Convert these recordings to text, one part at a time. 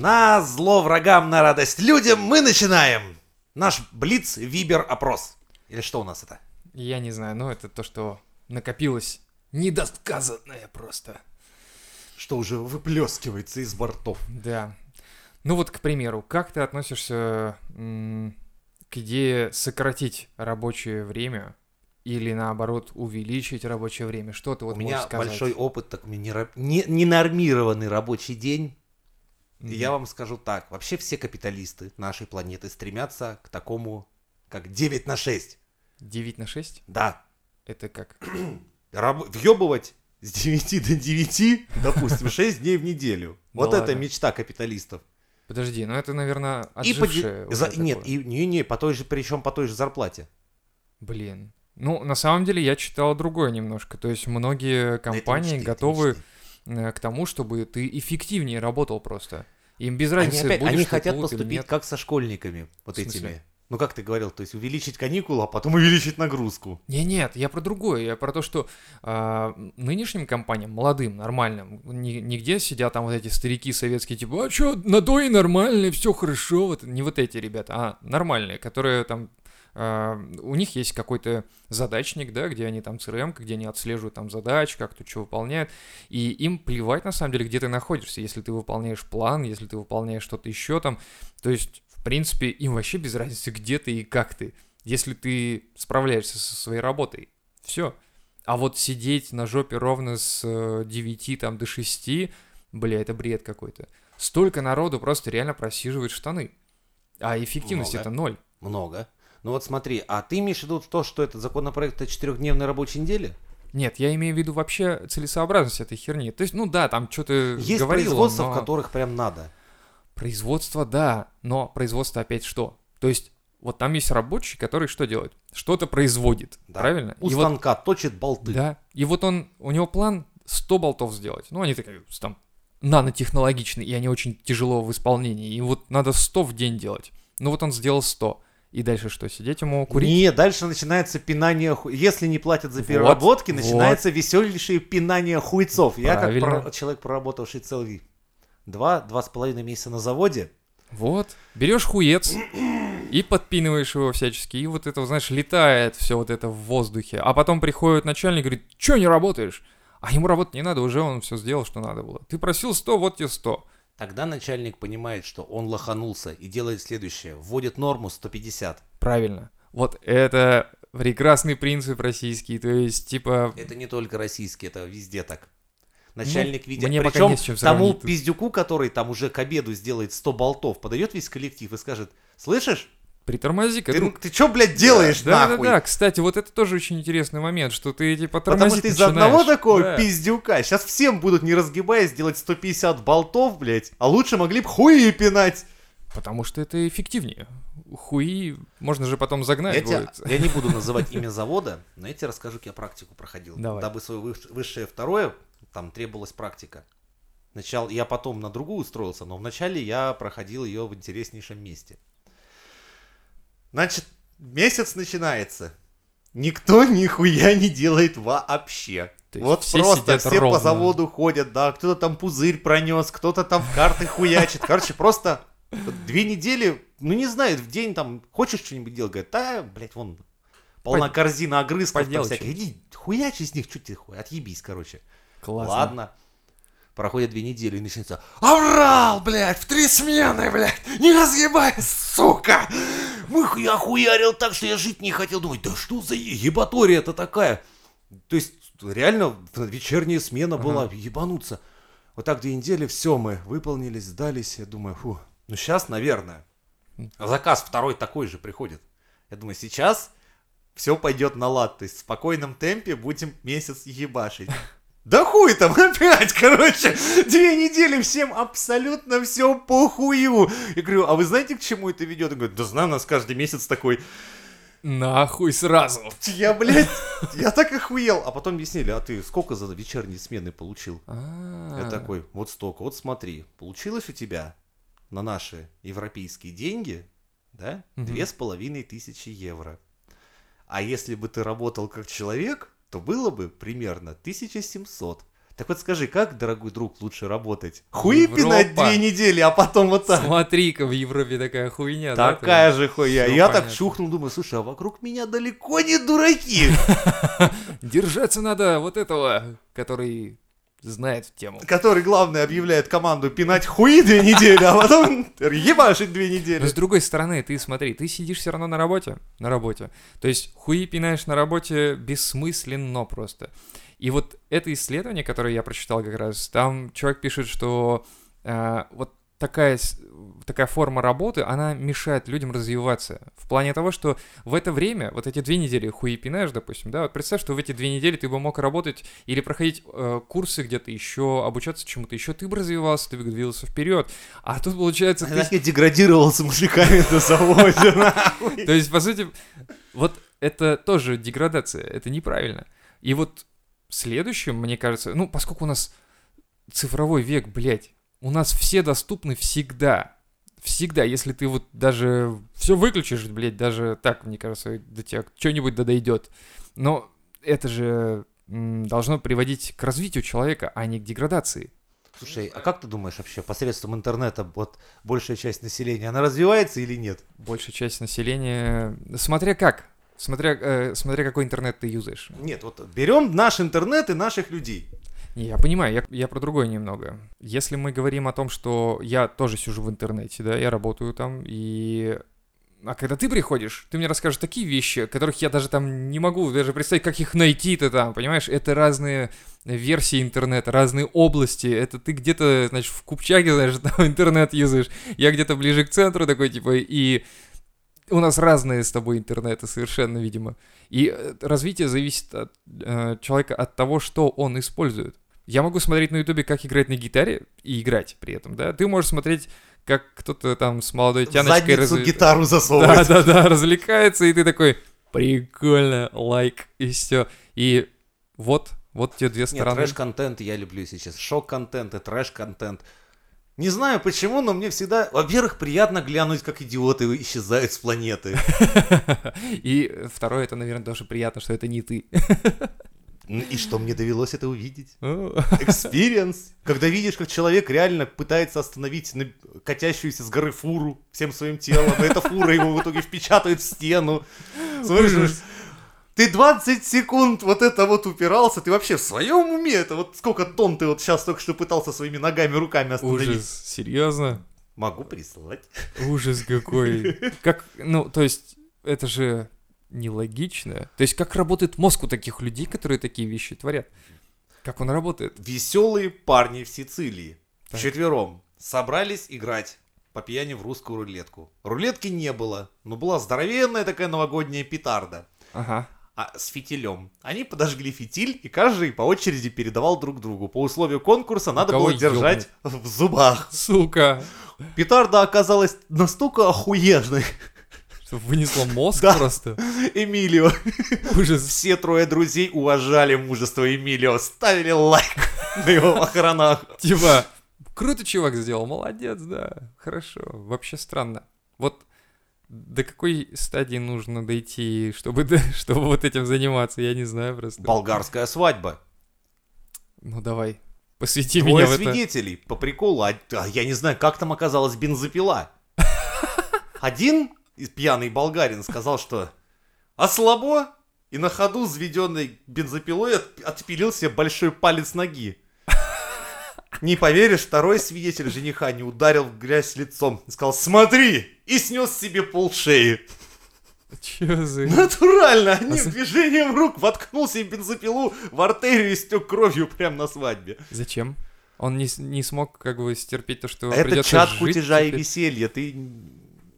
на зло врагам, на радость людям мы начинаем наш Блиц Вибер опрос. Или что у нас это? Я не знаю, но это то, что накопилось недосказанное просто. Что уже выплескивается из бортов. Да. Ну вот, к примеру, как ты относишься к идее сократить рабочее время или наоборот увеличить рабочее время? Что ты вот у меня можешь сказать? большой опыт, так не, не- ненормированный рабочий день. И Мгм. Я вам скажу так, вообще все капиталисты нашей планеты стремятся к такому, как 9 на 6. 9 на 6? Да, Это как? раб- въебывать с 9 до 9, допустим, 6 дней в неделю. Вот это мечта капиталистов. Подожди, ну это, наверное, И по отжившее. за- Нет, и, не, не, по той же, причем по той же зарплате. Блин. Ну, на самом деле, я читал другое немножко. То есть многие компании мечты, готовы мечты. Э, к тому, чтобы ты эффективнее работал просто. Им без Они, разницы, опять, будешь они хотят или поступить как со школьниками, вот этими. Ну как ты говорил, то есть увеличить каникулы, а потом увеличить нагрузку. Не, нет, я про другое. Я про то, что а, нынешним компаниям, молодым, нормальным, ни- нигде сидят там вот эти старики советские, типа, а что, и нормально, все хорошо. Вот, не вот эти ребята, а нормальные, которые там у них есть какой-то задачник, да, где они там CRM, где они отслеживают там задачи, как тут что выполняют, и им плевать на самом деле, где ты находишься, если ты выполняешь план, если ты выполняешь что-то еще там, то есть, в принципе, им вообще без разницы, где ты и как ты, если ты справляешься со своей работой, все. А вот сидеть на жопе ровно с э, 9 там до 6, бля, это бред какой-то. Столько народу просто реально просиживает штаны. А эффективность Много. это ноль. Много. Ну вот смотри, а ты имеешь в виду то, что этот законопроект о четырехдневной рабочей неделе? Нет, я имею в виду вообще целесообразность этой херни. То есть, ну да, там что-то Есть говорил, производства, но... в которых прям надо. Производство, да, но производство опять что? То есть, вот там есть рабочий, который что делает? Что-то производит, Да. правильно? У И вот- станка точит болты. Да. И вот он, у него план 100 болтов сделать. Ну, они такие, там, нанотехнологичные, и они очень тяжело в исполнении. И вот надо 100 в день делать. Ну, вот он сделал 100. И дальше что, сидеть ему курить? Не, дальше начинается пинание, ху- если не платят за Вот, переработки, вот. начинается веселейшее пинание хуйцов. Я как Правильно. про- человек, проработавший целый два, два с половиной месяца на заводе, Вот. Берешь хуец и подпинываешь его всячески. И вот это, знаешь, летает все вот это в воздухе. А потом приходит начальник и говорит, что не работаешь? А ему работать не надо, уже он все сделал, что надо было. Ты просил 100, вот тебе 100. Тогда начальник понимает, что он лоханулся и делает следующее. Вводит норму 150. Правильно. Вот это прекрасный принцип российский. То есть, типа, Это не только российский, это везде так. Начальник видит. Ну, пока Причем не с чем тому тут. пиздюку, который там уже к обеду сделает 100 болтов, подает весь коллектив и скажет, слышишь, притормози-ка, ты, друг. ты что, блядь, делаешь да, нахуй? Да, да, кстати, вот это тоже очень интересный момент, что ты типа Потому тормозить что из-за одного такого Да. пиздюка сейчас всем будут, не разгибаясь, делать 150 болтов, блядь, а лучше могли бы хуи пинать. Потому что это эффективнее. Хуи можно же потом загнать Я, будет. я не буду называть имя завода, но я тебе расскажу, как я практику проходил. Давай. Дабы свое высшее второе, там требовалась практика. Сначала я потом на другую устроился, но вначале я проходил ее в интереснейшем месте. Значит, месяц начинается. Никто нихуя не делает вообще. То есть вот все просто все ровно. по заводу ходят, да, кто-то там пузырь пронес, кто-то там в карты хуячит. Короче, просто две недели, ну не знаю, в день там хочешь что-нибудь делать, говорит, да, блядь, вон полна Под- корзина огрызков там всяких. Иди хуячи из них, что тебе хуй, отъебись, короче. Классно. Ладно. Проходят две недели и начинается Аврал, блядь, в три смены, блядь, не разъебай, сука! Мы ху- я хуярил так, что я жить не хотел. Думаю, да что за ебатория-то такая? То есть, реально, вечерняя смена была, ебануться. Вот так две недели, все, мы выполнились, сдались. Я думаю, фу, ну сейчас, наверное. Заказ второй такой же приходит. Я думаю, сейчас все пойдет на лад. То есть в спокойном темпе будем месяц ебашить. Да хуй там опять, короче, две недели всем абсолютно все похую. Я говорю, а вы знаете, к чему это ведет? Он говорит, да знаю, у нас каждый месяц такой. Нахуй сразу. Я, блядь, я так охуел. А потом объяснили, а ты сколько за вечерние смены получил? А, Я такой, вот столько, вот смотри, получилось у тебя на наши европейские деньги, да, две с половиной тысячи евро. А если бы ты работал как человек, то было бы примерно 1700. Так вот скажи, как, дорогой друг, лучше работать? Хуи пинать две недели, а потом вот так? Смотри-ка, в Европе такая хуйня. да, Такая же хуя. Всё Я так понятно. чухнул, думаю, слушай, а вокруг меня далеко не дураки. Держаться надо вот этого, который знает тему. Который, главное, объявляет команду пинать хуи две недели, а потом ебашить две Но недели. с другой стороны, ты смотри, ты сидишь все равно на работе, на работе. То есть хуи пинаешь на работе бессмысленно просто. И вот это исследование, которое я прочитал как раз, там человек пишет, что э, вот такая, такая форма работы, она мешает людям развиваться. В плане того, что в это время, вот эти две недели хуи пинаешь, допустим, да, вот представь, что в эти две недели ты бы мог работать или проходить э, курсы где-то еще, обучаться чему-то еще, ты бы развивался, ты бы двигался вперед. А тут получается... ты Я деградировал с мужиками на заводе. То есть, по сути, вот это тоже деградация, это неправильно. И вот следующим, мне кажется, ну, поскольку у нас цифровой век, блядь, у нас все доступны всегда. Всегда, если ты вот даже все выключишь, блядь, даже так, мне кажется, до тебя что-нибудь да дойдет. Но это же должно приводить к развитию человека, а не к деградации. Слушай, а как ты думаешь вообще, посредством интернета вот большая часть населения, она развивается или нет? Большая часть населения, смотря как, смотря, э, смотря какой интернет ты юзаешь. Нет, вот берем наш интернет и наших людей. Я понимаю, я, я про другое немного. Если мы говорим о том, что я тоже сижу в интернете, да, я работаю там, и... А когда ты приходишь, ты мне расскажешь такие вещи, которых я даже там не могу даже представить, как их найти-то там, понимаешь? Это разные версии интернета, разные области. Это ты где-то, значит, в Купчаге, знаешь, там интернет юзаешь. Я где-то ближе к центру такой, типа, и у нас разные с тобой интернеты совершенно, видимо. И э, развитие зависит от э, человека от того, что он использует. Я могу смотреть на ютубе, как играть на гитаре и играть при этом, да? Ты можешь смотреть, как кто-то там с молодой тяночкой... задницу раз- гитару засовывать. Да-да-да, развлекается, и ты такой, прикольно, лайк, и все. И вот, вот те две Нет, стороны. трэш-контент я люблю сейчас. Шок-контент и трэш-контент. Не знаю почему, но мне всегда, во-первых, приятно глянуть, как идиоты исчезают с планеты. И второе, это, наверное, тоже приятно, что это не ты. М, И что мне довелось это увидеть? Ну, Experience. Когда видишь, как человек реально пытается остановить катящуюся с горы фуру всем своим телом, и эта фура его в итоге впечатает в стену. Ужас. ты 20 секунд вот это вот упирался, ты вообще в своем уме? Это вот сколько тонн ты вот сейчас только что пытался своими ногами, руками остановить? Ужас, серьезно? Могу прислать. Ужас какой. Как, ну, то есть, это же нелогично. То есть, как работает мозг у таких людей, которые такие вещи творят? Как он работает? Веселые парни в Сицилии. Так. Вчетвером собрались играть по пьяни в русскую рулетку. Рулетки не было, но была здоровенная такая новогодняя петарда. Ага. а, с фитилем. Они подожгли фитиль, и каждый по очереди передавал друг другу. По условию конкурса надо было держать в зубах. Сука. Петарда оказалась настолько охуенной. Вынесло мозг Да. просто. Эмилио. Ужас. Все трое друзей уважали мужество Эмилио, ставили лайк на его похоронах. Типа, круто чувак сделал, молодец, да, хорошо. Вообще странно. Вот до какой стадии нужно дойти, чтобы, чтобы вот этим заниматься, я не знаю просто. Болгарская свадьба. Ну давай, посвяти Двое меня в это. свидетелей, по приколу. А, а я не знаю, как там оказалась бензопила. Один из- пьяный болгарин сказал, что ослабо, и на ходу заведенной бензопилой от- отпилил себе большой палец ноги. Не поверишь, второй свидетель жениха не ударил в грязь лицом и сказал «Смотри!» и снес себе полшеи. Чё за... Натурально, А одним движением рук воткнул себе бензопилу в артерию и стек кровью прямо на свадьбе. Зачем? Он не, не смог как бы стерпеть то, что Это придется чат жить кутежа и веселья. Ты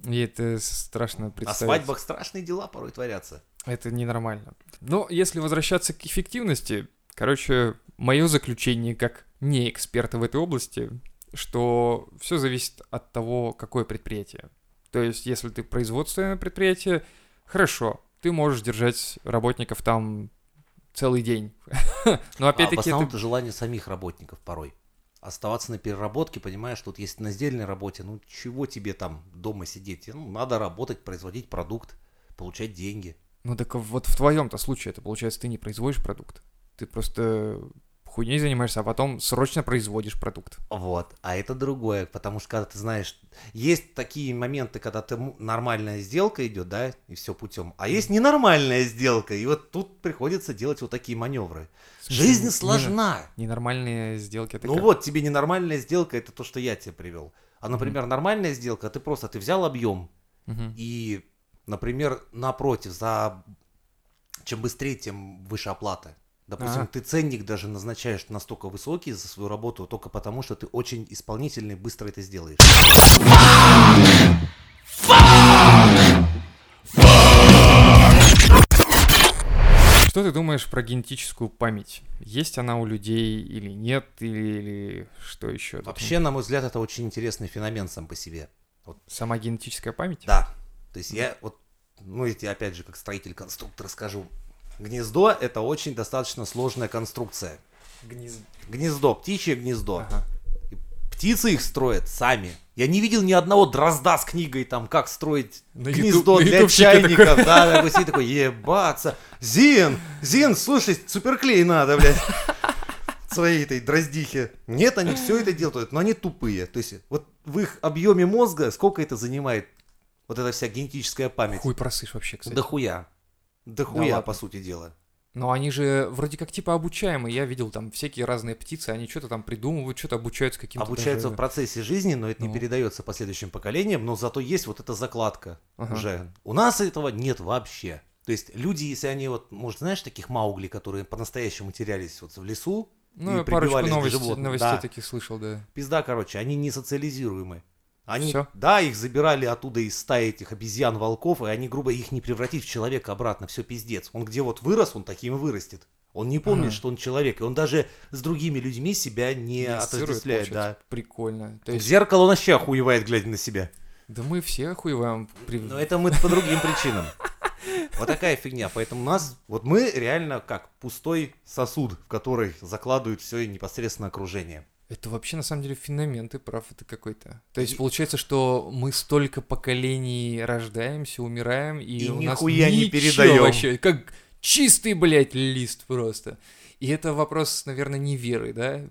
И это страшно На представить. свадьбах страшные дела порой творятся. Это ненормально. Но если возвращаться к эффективности, короче, мое заключение как не эксперта в этой области, что все зависит от того, какое предприятие. То есть, если ты производственное предприятие, хорошо, ты можешь держать работников там целый день. Но а в опять-таки основном это... это желание самих работников порой. Оставаться на переработке, понимаешь, тут есть на сдельной работе, ну чего тебе там дома сидеть? Ну, надо работать, производить продукт, получать деньги. Ну так вот в твоем-то случае это получается ты не производишь продукт. Ты просто хуйней занимаешься, а потом срочно производишь продукт. Вот, а это другое, потому что когда ты знаешь, есть такие моменты, когда ты нормальная сделка идет, да, и все путем, а есть ненормальная сделка, и вот тут приходится делать вот такие маневры. Смысле, Жизнь не- сложна. Ненормальные сделки это Ну как? вот, тебе ненормальная сделка, это то, что я тебе привел. А, например, нормальная сделка, ты просто, ты взял объем, Мгм. и, например, напротив, за чем быстрее, тем выше оплата. Допустим, Ага. ты ценник даже назначаешь настолько высокий за свою работу только потому, что ты очень исполнительный, быстро это сделаешь. Что ты думаешь про генетическую память? Есть она у людей или нет, или, или что еще? Вообще, на мой взгляд, это очень интересный феномен сам по себе. Сама генетическая память? Да. То есть я вот, ну, эти, опять же, как строитель-конструктор скажу, гнездо — это очень достаточно сложная конструкция. Гнездо, птичье гнездо. Ага. Птицы их строят сами. Я не видел ни одного дрозда с книгой там, как строить На гнездо на для чайников. такой. Да, да, такой, такой, ебаться. Зин, Зин, слушай, суперклей надо, блядь. Своей этой дроздихе. Нет, они все это делают, но они тупые. То есть вот в их объеме мозга сколько это занимает вот эта вся генетическая память? Хуй просышь вообще, кстати. Да хуя. Да хуя, ладно. по сути дела. Но они же вроде как типа обучаемые. Я видел там всякие разные птицы, они что-то там придумывают, что-то обучаются каким-то Обучаются в даже- процессе жизни, но это не Ну. передается последующим поколениям, но зато есть вот эта закладка Ага. уже. У нас этого нет вообще. То есть люди, если они вот, может, знаешь, таких маугли, которые по-настоящему терялись вот в лесу, Ну, и парочку новостей, животным, новостей да. таких слышал, да. пизда, короче, они не социализируемы. Они, Всё? да, их забирали оттуда из стаи этих обезьян, волков, и они, грубо, их не превратить в человека обратно, все пиздец. Он где вот вырос, он таким и вырастет. Он не помнит, Ага. что он человек, и он даже с другими людьми себя не отождествляет, да. Прикольно. То В есть, зеркало он вообще охуевает, глядя на себя. да мы все охуеваем. при- Но это мы по другим причинам. Вот такая фигня. Поэтому у нас, вот мы реально как пустой сосуд, в который закладывают все непосредственно окружение. Это вообще на самом деле феномен, ты прав, это какой-то. То есть получается, что мы столько поколений рождаемся, умираем, и, И у нас нихуя не передаем. вообще, как чистый, блядь, лист просто. И это вопрос, наверное, не веры, да?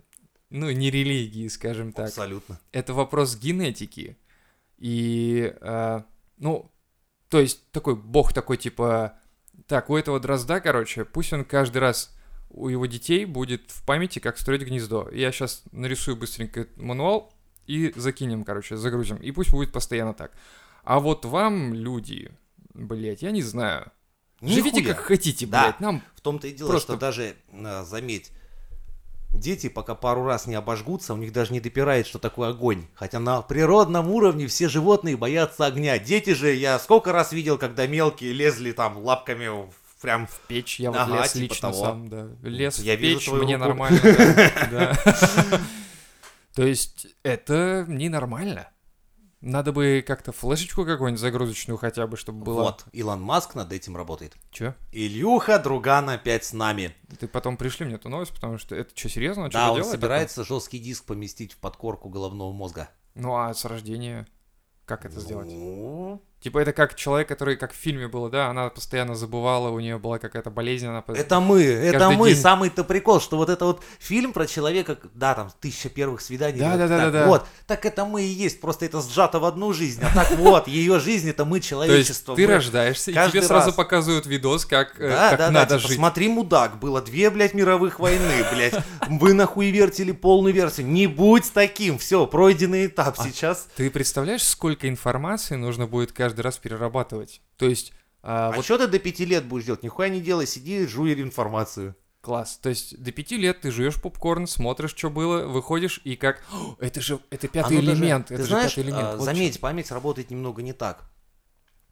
Ну, не религии, скажем так. Абсолютно. Это вопрос генетики. И, э, ну, то есть такой бог такой, типа, так, у этого дрозда, короче, пусть он каждый раз у его детей будет в памяти, как строить гнездо. Я сейчас нарисую быстренько мануал и закинем, короче, загрузим. И пусть будет постоянно так. А вот вам, люди, блять, я не знаю. Живите Нихуя. как хотите, Да. блядь. Нам В том-то и дело, Просто- что даже, э, заметь, дети пока пару раз не обожгутся, у них даже не допирает, что такое огонь. Хотя на природном уровне все животные боятся огня. Дети же, я сколько раз видел, когда мелкие лезли там лапками в- прям в печь, я вот Ага, лез типа лично того. сам, да. Лез Я в вижу печь, мне руку. нормально. То есть это ненормально. Надо бы как-то флешечку какую-нибудь загрузочную хотя бы, чтобы было. Вот, Илон Маск над этим работает. Чё? Илюха, друган опять с нами. Ты потом пришли мне эту новость, потому что это что, серьезно? да, он собирается жесткий диск поместить в подкорку головного мозга. Ну а с рождения как это сделать? Ну, Типа это как человек, который, как в фильме было, да, она постоянно забывала, у нее была какая-то болезнь, она... Это мы, это мы. день. Самый-то прикол, что вот это вот фильм про человека, да, там, тысяча первых свиданий. Да, вот да, да, так, да, да. Вот, так это мы и есть, просто это сжато в одну жизнь. А так вот, ее жизнь, это мы, человечество. ты рождаешься, и тебе сразу раз. показывают видос, как, э, надо типа, жить. смотри, мудак, было две, блядь, мировых войны, блядь, вы нахуй вертили полную версию, не будь таким, все, пройденный этап А сейчас. Ты представляешь, сколько информации нужно будет каждый раз перерабатывать? То есть, а, А вот что ты до пяти лет будешь делать? Нихуя не делай, сиди, жуй информацию. класс. То есть, до пяти лет ты жуешь попкорн, смотришь, что было, выходишь, и как... «О, это же, это пятый Оно даже- элемент, ты это знаешь, же пятый элемент. а, вот заметь, чё. память работает немного не так.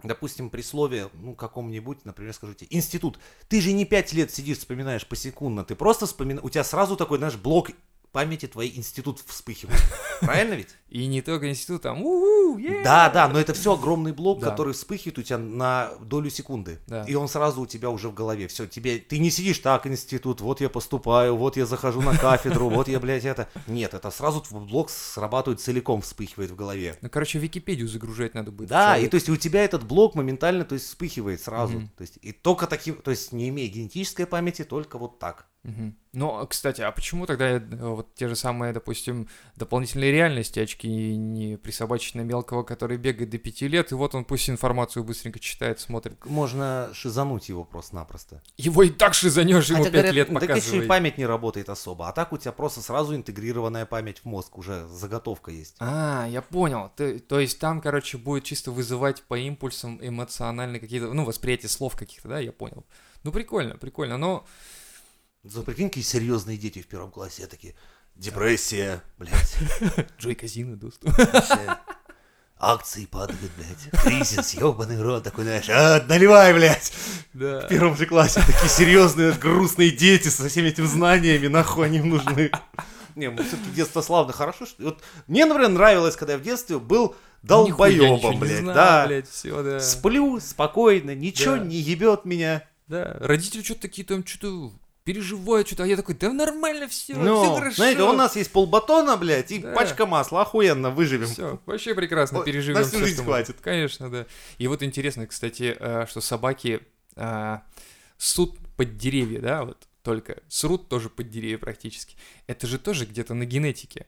Допустим, при слове, ну, каком-нибудь, например, скажу тебе, институт. Ты же не пять лет сидишь, вспоминаешь посекундно, ты просто вспоминаешь, у тебя сразу такой, знаешь, блок памяти твоей институт вспыхивает. Правильно ведь? И не только институт, там, у Да, да, но это все огромный блок, который вспыхивает у тебя на долю секунды. И он сразу у тебя уже в голове. Все, тебе, ты не сидишь так, институт, вот я поступаю, вот я захожу на кафедру, вот я, блядь, это. Нет, это сразу блок срабатывает целиком, вспыхивает в голове. Ну, короче, Википедию загружать надо будет. Да, и то есть у тебя этот блок моментально, то есть вспыхивает сразу. То есть и только таким, то есть не имея генетической памяти, только вот так. Ну, а, кстати, а почему тогда э, вот те же самые, допустим, дополнительные реальности очки не присобачить на мелкого, который бегает до пяти лет, и вот он пусть информацию быстренько читает, смотрит. Можно шизануть его просто-напросто. Его и так шизанешь, ему Хотя пять говорят, лет так еще и память не работает особо. А так у тебя просто сразу интегрированная память в мозг, уже заготовка есть. А, я понял. То, то есть там, короче, будет чисто вызывать по импульсам эмоциональные какие-то, ну, восприятие слов каких-то, да, я понял. Ну, прикольно, прикольно, но... За прикинь, какие серьезные дети в первом классе такие. Депрессия, блядь. Джой Казино доступ. Акции падают, блядь. Кризис, ебаный рот такой, знаешь. А, наливай, блядь. Да. В первом же классе такие серьезные, грустные дети со всеми этими знаниями, нахуй они им нужны. Не, ну все-таки детство славно, хорошо. Что... Вот мне, например, нравилось, когда я в детстве был долбоебом, блядь. знал, да. блядь, все, да. Сплю спокойно, ничего Да. не ебет меня. Да, родители что-то такие там что-то переживают, что-то, а я такой, да нормально все, Ну, все хорошо. знаете, у нас есть полбатона, блядь, и Да. пачка масла, охуенно, выживем. Все, вообще прекрасно, переживем. на всю жизнь мы- хватит. Конечно, да. И вот интересно, кстати, э, что собаки э, ссут под деревья, да, вот только срут тоже под деревья практически. Это же тоже где-то на генетике.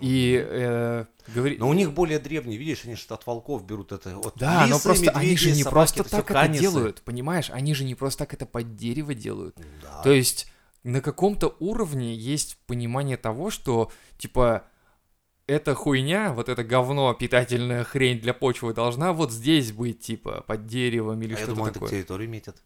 И э, говори... Но у них более древние, видишь, они что от волков берут это. Вот Да, но лисы, просто они медведи, же не собаки, просто это так это канисы. делают, понимаешь? Они же не просто так это под дерево делают. Да. То есть на каком-то уровне есть понимание того, что типа эта хуйня, вот это говно, питательная хрень для почвы должна вот здесь быть, типа, под деревом или А я что-то думал, это такое. территорию метят.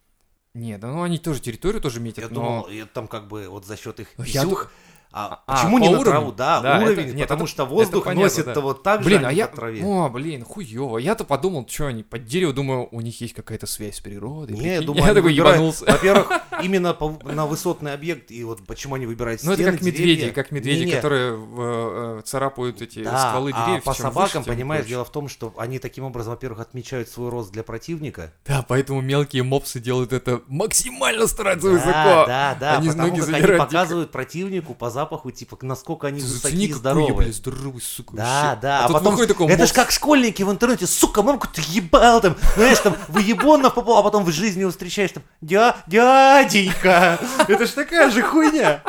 Нет, да ну они тоже территорию тоже метят, Я но... думал, там как бы вот за счет их Я писюх. А, А, почему по не на уровню? траву? Да, Да, уровень, это- нет, потому это- что воздух это понятно, носит-то да. вот так Блин, же, а не я... по траве. О, блин, хуёво. Я-то подумал, что они под дерево, думаю, у них есть какая-то связь с природой. Не, я думаю, я такой выбирают- ебанулся. Во-первых, именно по- на высотный объект, и вот почему они выбирают Ну это стены, как медведи, деревья. как медведи, Не-не, которые э, э, царапают эти да, стволы а деревьев. по чем собакам, выше, понимаешь, круче. дело в том, что они таким образом, во-первых, отмечают свой рост для противника. Да, поэтому мелкие мопсы делают это максимально стараются Да, высоко. да, да, Они потому ноги как они показывают противнику по запаху, типа, насколько они Зацени, высокие и я, здоровые. блядь, здоровый, сука, Да, вообще. да, А, а, потом, такой это ж как школьники в интернете, сука, мамку ты ебал там, знаешь, там, выебонов попал, а потом в жизни его встречаешь, там, дя, дяденька, это ж такая же хуйня.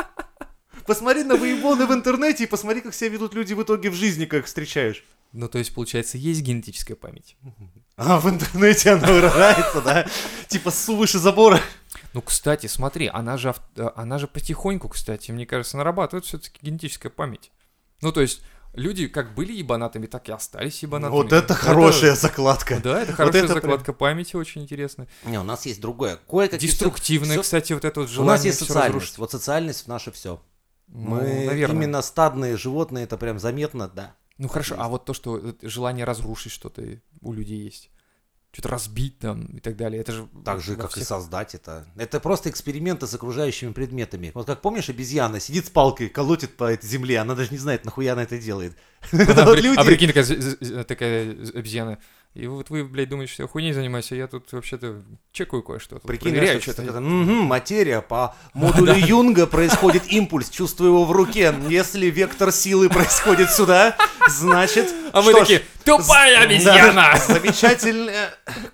Посмотри на выебоны в интернете и посмотри, как себя ведут люди в итоге в жизни, как их встречаешь. Ну, то есть, получается, есть генетическая память. А в интернете она выражается, да? Типа су выше забора. Ну, кстати, смотри, она же, э, она же потихоньку, кстати, мне кажется, нарабатывает все-таки генетическая память. Ну, то есть, люди как были ебанатами, так и остались ебанатами. Вот это хорошая закладка. Да, это хорошая это прям- закладка памяти, очень интересная. Не, у нас есть другое. Кое-какие Деструктивная, всё- кстати, вот это вот У желание нас есть социальность. разрушить. Вот социальность наше все. Ну, Мы наверное. именно стадные животные, это прям заметно, да. Ну хорошо, есть. а вот то, что э, желание разрушить что-то у людей есть. Что-то разбить там и так далее. Это же Так же, как и всех- создать это. Это просто эксперименты с окружающими предметами. Вот как помнишь, обезьяна сидит с палкой, колотит по этой земле, она даже не знает, нахуя она это делает. Это А, прикинь, такая, обезьяна. И вот вы, блядь, думаете, что я хуйней занимаюсь, а я тут вообще-то чекаю кое-что. Прикинь, проверяю что-то. Мгм, материя по модулю Юнга происходит импульс, чувствую его в руке. Если вектор силы происходит сюда, значит... А мы такие, тупая обезьяна! замечательный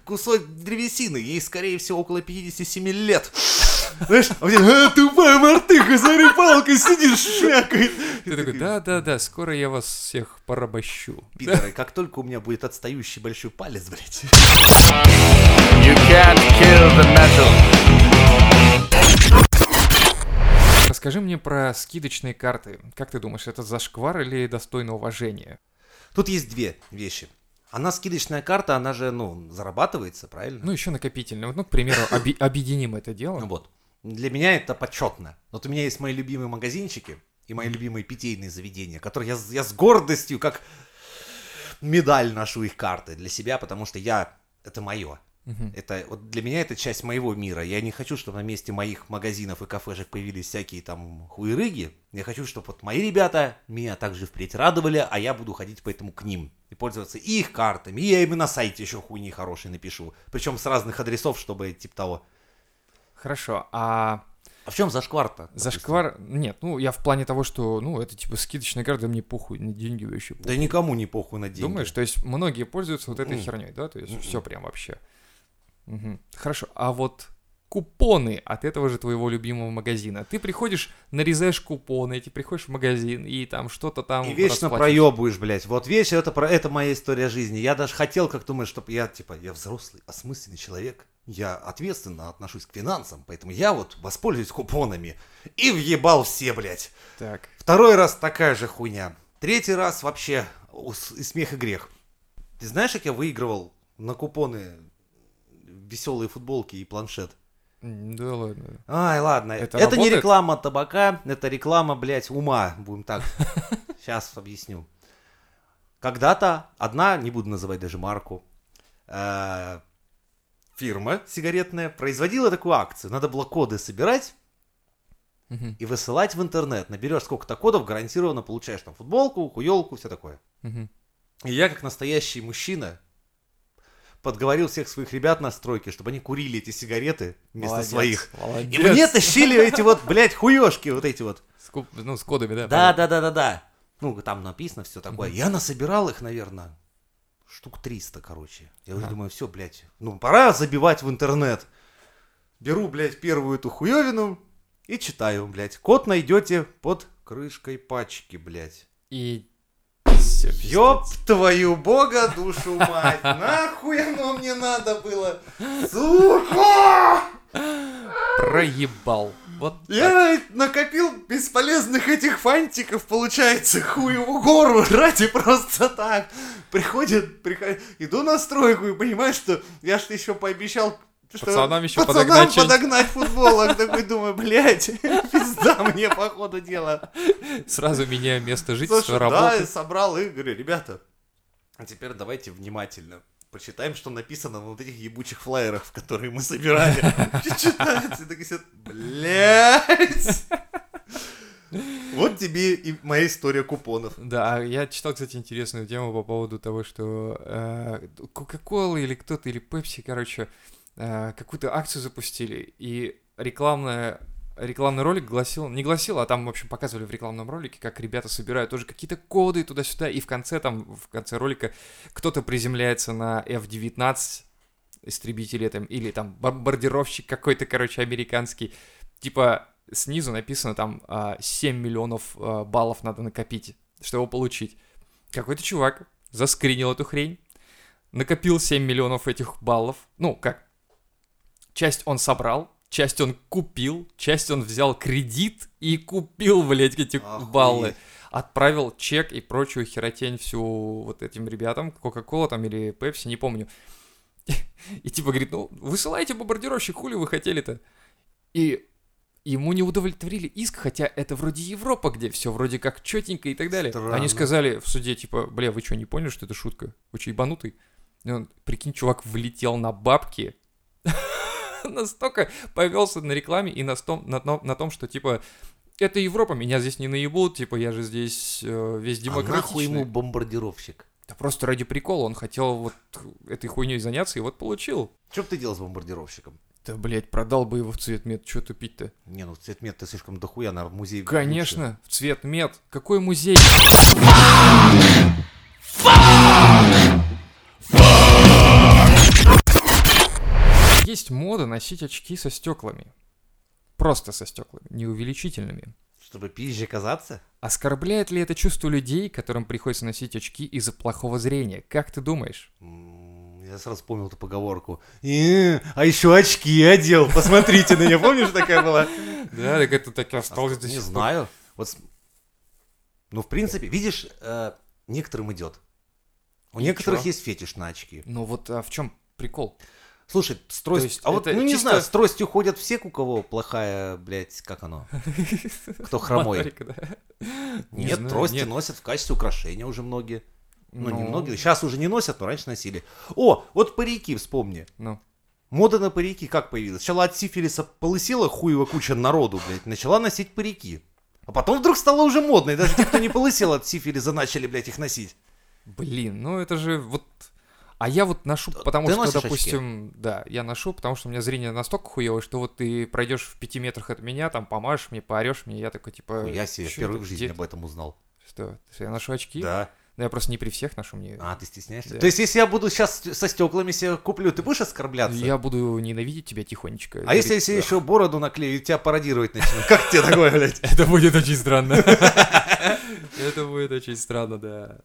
кусок древесины. Ей, скорее всего, около 57 лет. Знаешь, а мне, «А, тупая мартыха, смотри, палкой сидит, шмякает. Ты такой, да-да-да, скоро я вас всех порабощу. Пидоры, как только у меня будет отстающий большой палец, блядь. You can't kill the metal. Расскажи мне про скидочные карты. Как ты думаешь, это зашквар или достойно уважения? Тут есть две вещи. Она скидочная карта, она же, ну, зарабатывается, правильно? Ну, еще накопительные. Ну, к примеру, объединим это дело. Ну вот. Для меня это почетно. Вот у меня есть мои любимые магазинчики и мои любимые питейные заведения, которые я, с- я с гордостью, как медаль ношу их карты для себя, потому что я... Это мое. Мгм. Это вот для меня это часть моего мира. Я не хочу, чтобы на месте моих магазинов и кафешек появились всякие там хуерыги. Я хочу, чтобы вот мои ребята меня также впредь радовали, а я буду ходить поэтому к ним и пользоваться их картами. И я им на сайте еще хуйни хорошие напишу. Причем с разных адресов, чтобы типа того. Хорошо, а А в чем зашквар-то? зашквар... Нет, ну, я в плане того, что, ну, это типа скидочная карта, мне похуй, на деньги вообще похуй. Да никому не похуй на деньги. Думаешь, то есть многие пользуются вот этой Мгм. херней, да? То есть Мгм. все прям вообще. Мгм. Хорошо, а вот купоны от этого же твоего любимого магазина. Ты приходишь, нарезаешь купоны, ты приходишь в магазин и там что-то там И вечно расплачиваешь. проебываешь, блядь. Вот вечно это, про... это моя история жизни. Я даже хотел, как думаешь, чтобы я, типа, я взрослый, осмысленный человек. Я ответственно отношусь к финансам, поэтому я вот воспользуюсь купонами. И въебал все, блядь. Так, Второй раз такая же хуйня. Третий раз вообще и смех и грех. Ты знаешь, как я выигрывал на купоны веселые футболки и планшет? Да ладно. Ай, ладно. Это Это, не реклама табака, это реклама, блядь, ума. Будем так. Сейчас объясню. Когда-то одна, не буду называть даже марку, э, фирма сигаретная производила такую акцию. Надо было коды собирать Мгм, и высылать в интернет. Наберешь сколько-то кодов, гарантированно получаешь там футболку, хуелку, все такое. мгм. И я, как настоящий мужчина, подговорил всех своих ребят на стройке, чтобы они курили эти сигареты вместо Молодец, своих. И молодец. мне тащили эти вот, блядь, хуёшки вот эти вот. С Ну, с кодами, да? Да, да, да, да, да. Ну, там написано все такое. Я насобирал их, наверное, штук 300, короче. Я уже Ага. думаю, все, блядь, ну, пора забивать в интернет. Беру, блядь, первую эту хуевину и читаю, блядь. Код найдете под крышкой пачки, блядь. И... Всё, Ёб твою бога душу мать, нахуй оно мне надо было, сука! Проебал. Вот так. Я накопил бесполезных этих фантиков, получается, хуеву гору ради просто так. Приходит, приходит, иду на стройку и понимаю, что я что еще пообещал, что Пацанам еще пацанам подогнать подогнать футболок. Такой думаю, блядь, пизда мне по ходу дела. Сразу меняю место жительства, Слушай, да, работы. я собрал и говорю, ребята, а теперь давайте внимательно почитаем, что написано на вот этих ебучих флаерах, которые мы собирали. Читается, и такой сидит, блядь. Вот тебе и моя история купонов. Да, я читал, кстати, интересную тему по поводу того, что э, Coca-Cola или кто-то, или Pepsi, короче, э, какую-то акцию запустили, и рекламная рекламный ролик гласил, не гласил, а там, в общем, показывали в рекламном ролике, как ребята собирают тоже какие-то коды туда-сюда, и в конце там, в конце ролика кто-то приземляется на F-19 истребители там, или там бомбардировщик какой-то, короче, американский, типа снизу написано там а, 7 миллионов а, баллов надо накопить, чтобы его получить. Какой-то чувак заскринил эту хрень, накопил 7 миллионов этих баллов. Ну, как? Часть он собрал, часть он купил, часть он взял кредит и купил, блядь, эти Охуеть. баллы. Отправил чек и прочую херотень всю вот этим ребятам, Кока-Кола там или Пепси, не помню. И типа говорит, ну, высылайте бомбардировщик, хули вы хотели-то? И ему не удовлетворили иск, хотя это вроде Европа, где все вроде как четенько и так далее. Странно. Они сказали в суде, типа, бля, вы что, не поняли, что это шутка? Вы что, ебанутый? И он, прикинь, чувак влетел на бабки, настолько повелся на рекламе и на, том, на, том- на том, что, типа, это Европа, меня здесь не наебут, типа, я же здесь э, весь А нахуй демократичный. ему бомбардировщик? Да просто ради прикола он хотел вот этой хуйней заняться и вот получил. Что бы ты делал с бомбардировщиком? Да, блядь, продал бы его в цвет мед, что тупить-то? Не, ну цветмет ты слишком дохуя, наверное, в музей. Конечно, в цвет мед. Какой музей? Есть мода носить очки со стеклами. Просто со стеклами, не увеличительными. лучше. Чтобы пизже казаться? Оскорбляет ли это чувство людей, которым приходится носить очки из-за плохого зрения? Как ты думаешь? Я сразу вспомнил эту поговорку. «Э, а еще очки одел, посмотрите на нее. Помнишь, такая была? Да, так это так осталось до Не знаю. Вот, ну, в принципе, видишь, э, некоторым идет. У некоторых есть фетиш на очки. Ну вот а в чем прикол? Слушай, с трость- есть А вот, ну не чисто- знаю, с тростью ходят все, у кого плохая, блядь, как оно? Кто хромой? Моторика, да. Не Нет, знаю, трости нет. носят в качестве украшения уже многие. Ну, не Ну. многие. Сейчас уже не носят, но раньше носили. О, вот парики вспомни. Ну, Мода на парики как появилась? Сначала от сифилиса полысела хуева куча народу, блядь, начала носить парики. А потом вдруг стало уже модно, и даже те, кто не полысел от сифилиса, начали, блядь, их носить. Блин, ну это же вот... А я вот ношу, потому ты что, носишь очки? допустим, да, я ношу, потому что у меня зрение настолько хуевое, что вот ты пройдешь в пяти метрах от меня, там помашешь мне, поорешь мне, я такой типа... Я себе «Чё впервые в жизни об этом узнал. Что, что я ношу очки? Да. Да я просто не при всех ношу, мне... А, ты стесняешься? Да. То есть, если я буду сейчас со стеклами себе куплю, ты будешь оскорбляться? Я буду ненавидеть тебя тихонечко. А если я себе еще бороду наклею и тебя пародировать начну? Как тебе такое, блядь? Это будет очень странно. Это будет очень странно, да.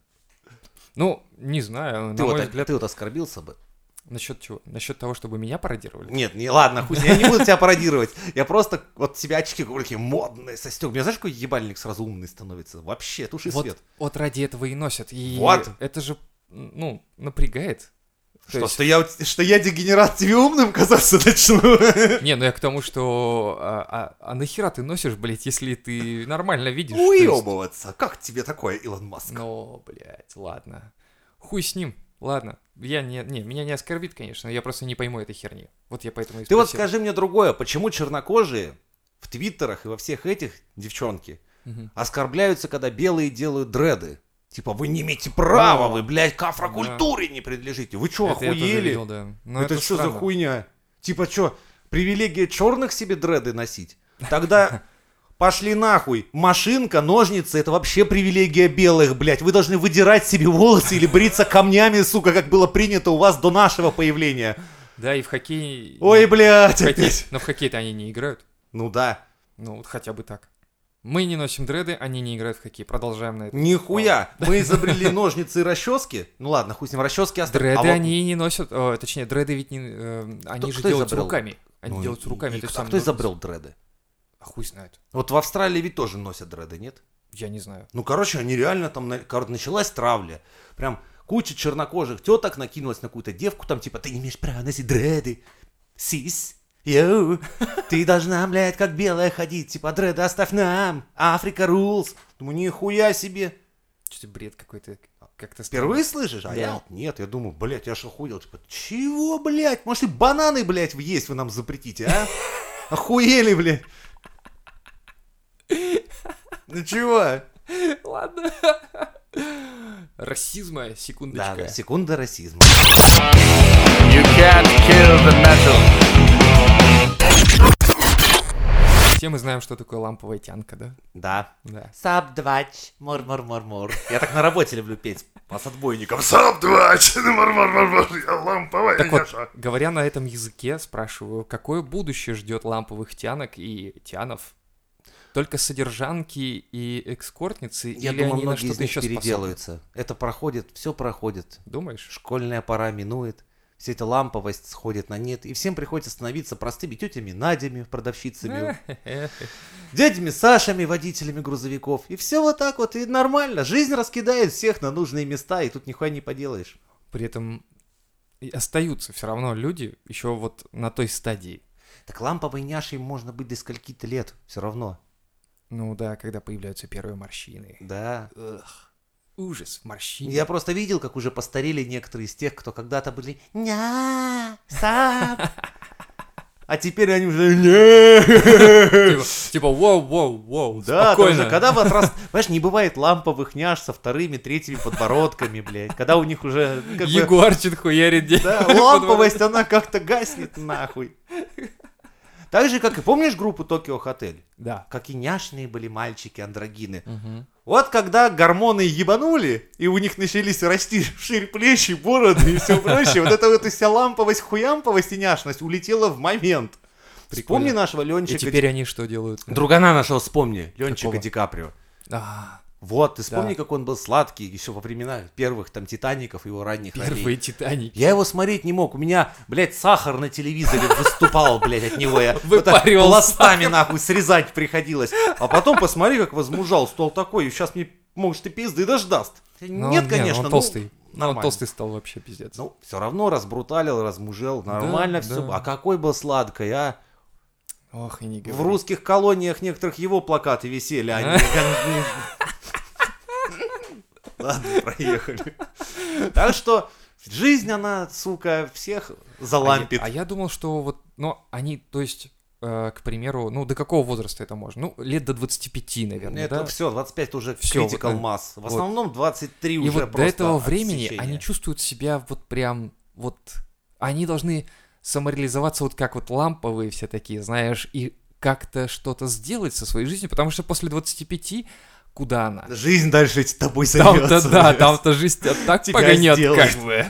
Ну, не знаю, Ты на вот, мой взгляд, ты вот оскорбился бы? насчет чего? Насчет того, чтобы меня пародировали? Нет, не, ладно, хуй, я не буду тебя пародировать. Я просто вот тебя очки говорю, такие модные, со стеклами. У меня знаешь, какой ебальник сразу умный становится? Вообще, туши Вот, свет. вот ради этого и носят. И Вот. это же, ну, напрягает. То Что, есть- что, я, что я дегенерат тебе умным казаться начну? Не, ну я к тому, что... А, а- а нахера ты носишь, блядь, если ты нормально видишь? То есть- Уебываться. Как тебе такое, Илон Маск? Ну, блядь, ладно. Хуй с ним. Ладно. Я не, не, меня не оскорбит, конечно, я просто не пойму этой херни. Вот я поэтому и Ты вот скажи мне другое, почему чернокожие в твиттерах и во всех этих девчонки Мгм. оскорбляются, когда белые делают дреды? Типа, вы не имеете права, А, вы, блядь, к афрокультуре не принадлежите. Вы что, Это охуели? видел, да. Но это, что за хуйня? Типа что, привилегия черных себе дреды носить? Тогда пошли нахуй. Машинка, ножницы, это вообще привилегия белых, блядь. Вы должны выдирать себе волосы или бриться камнями, сука, как было принято у вас до нашего появления. Да, и в хоккей... Ой, блядь, в хоккей-. Но в хоккей-то они не играют. Ну да. Ну, вот хотя бы так. Мы не носим дреды, они не играют в хоккей. Продолжаем на это. Нихуя. Мы изобрели ножницы и расчески. Ну ладно, хуй с ним, расчески оставим. Дреды А вот- они не носят, о, точнее, дреды ведь не, э, они Кто- же кто делают изобрел? руками. Они Ну, делают руками. и- то есть а кто нужно- изобрел дреды? А хуй знает. Вот в Австралии ведь тоже носят дреды, нет? Я не знаю. Ну, короче, они реально там, короче, началась травля. Прям куча чернокожих теток накинулась на какую-то девку, там типа, ты не имеешь права носить дреды. Сис. Йоу. Ты должна, блядь, как белая ходить. Типа, дреды оставь нам. Африка rules. Думаю, нихуя себе. Что-то бред какой-то. Как-то Впервые слышишь? А Да. я нет, я думаю, блядь, я ж охуел. Типа, чего, блядь? Может и бананы, блядь, есть вы нам запретите, а? Охуели, блядь. Ну чего? Ладно. Расизма, Да, секундочка. да, секунда расизма. You can't kill the metal. Все мы знаем, что такое ламповая тянка, да? Да. Да. Сабдвач, мур-мур-мур-мур. Я так на работе люблю петь по с отбойником. Сабдвач, мур-мур-мур-мур, я ламповая Так вот, говоря на этом языке, спрашиваю, какое будущее ждет ламповых тянок и тянов? Только содержанки и экскортницы? Я или думаю, они на многие из что-то еще способны? переделаются. Это проходит, все проходит. Думаешь? Школьная пора минует. Вся эта ламповость сходит на нет. И всем приходится становиться простыми тетями Надями, продавщицами, дядями Сашами, водителями грузовиков. И все вот так вот, и нормально. Жизнь раскидает всех на нужные места, и тут нихуя не поделаешь. При этом остаются все равно люди еще вот на той стадии. Так ламповой няшей можно быть до скольки-то лет, все равно. Ну да, когда появляются первые морщины. Да. Эх, ужас, морщины. Я просто видел, как уже постарели некоторые из тех, кто когда-то были ня сам. А теперь они уже. Типа, типа, воу, воу, воу, Да, спокойно. уже, когда вот раз, понимаешь, не бывает ламповых няш со вторыми, третьими подбородками, блядь, когда у них уже как бы, Егорчин хуярит да, ламповость, она как-то гаснет нахуй. Так же, как и помнишь группу Токио Хотель? Да. Какие няшные были мальчики, андрогины. Мгм. Вот когда гормоны ебанули, и у них начались расти шире плечи, бороды и все прочее, вот эта вот вся ламповость, хуямповость и няшность улетела в момент. Прикольно. Вспомни нашего И Ленчика. теперь они что делают? Другана нашего вспомни, Ленчика? Ди Каприо. А, Вот, ты вспомни, Да. как он был сладкий еще во времена первых там Титаников, его ранних ролей. первые Титаники. Я его смотреть не мог. У меня, блядь, сахар на телевизоре выступал, блядь, от него. Я Выпаривал пластами, нахуй, срезать приходилось. А потом посмотри, как возмужал. Стол такой, сейчас мне, может, и пизды дождаст. Ну, Нет, не, ну, конечно. он ну, толстый. Ну, он нормально. толстый стал вообще пиздец. Ну, все равно разбруталил, размужел. Нормально Да, все. да. А какой был сладкой, а? Ох, и не В говори. русских колониях некоторых его плакаты висели, а. Ладно, проехали. Так что жизнь, она, сука, всех залампит. А я, а думал, что вот, ну, они, то есть, э, к примеру, ну, до какого возраста это можно? Ну, лет до 25, наверное, Это да? все, 25 это уже Всё, critical вот, mass. В вот. основном 23 И уже вот до просто этого времени они чувствуют себя вот прям, вот, они должны самореализоваться вот как вот ламповые все такие, знаешь, и как-то что-то сделать со своей жизнью, потому что после 25 куда она? Жизнь дальше с тобой Там-то зовётся, да, там-то жизнь тебя так Тебя сделает. как бы.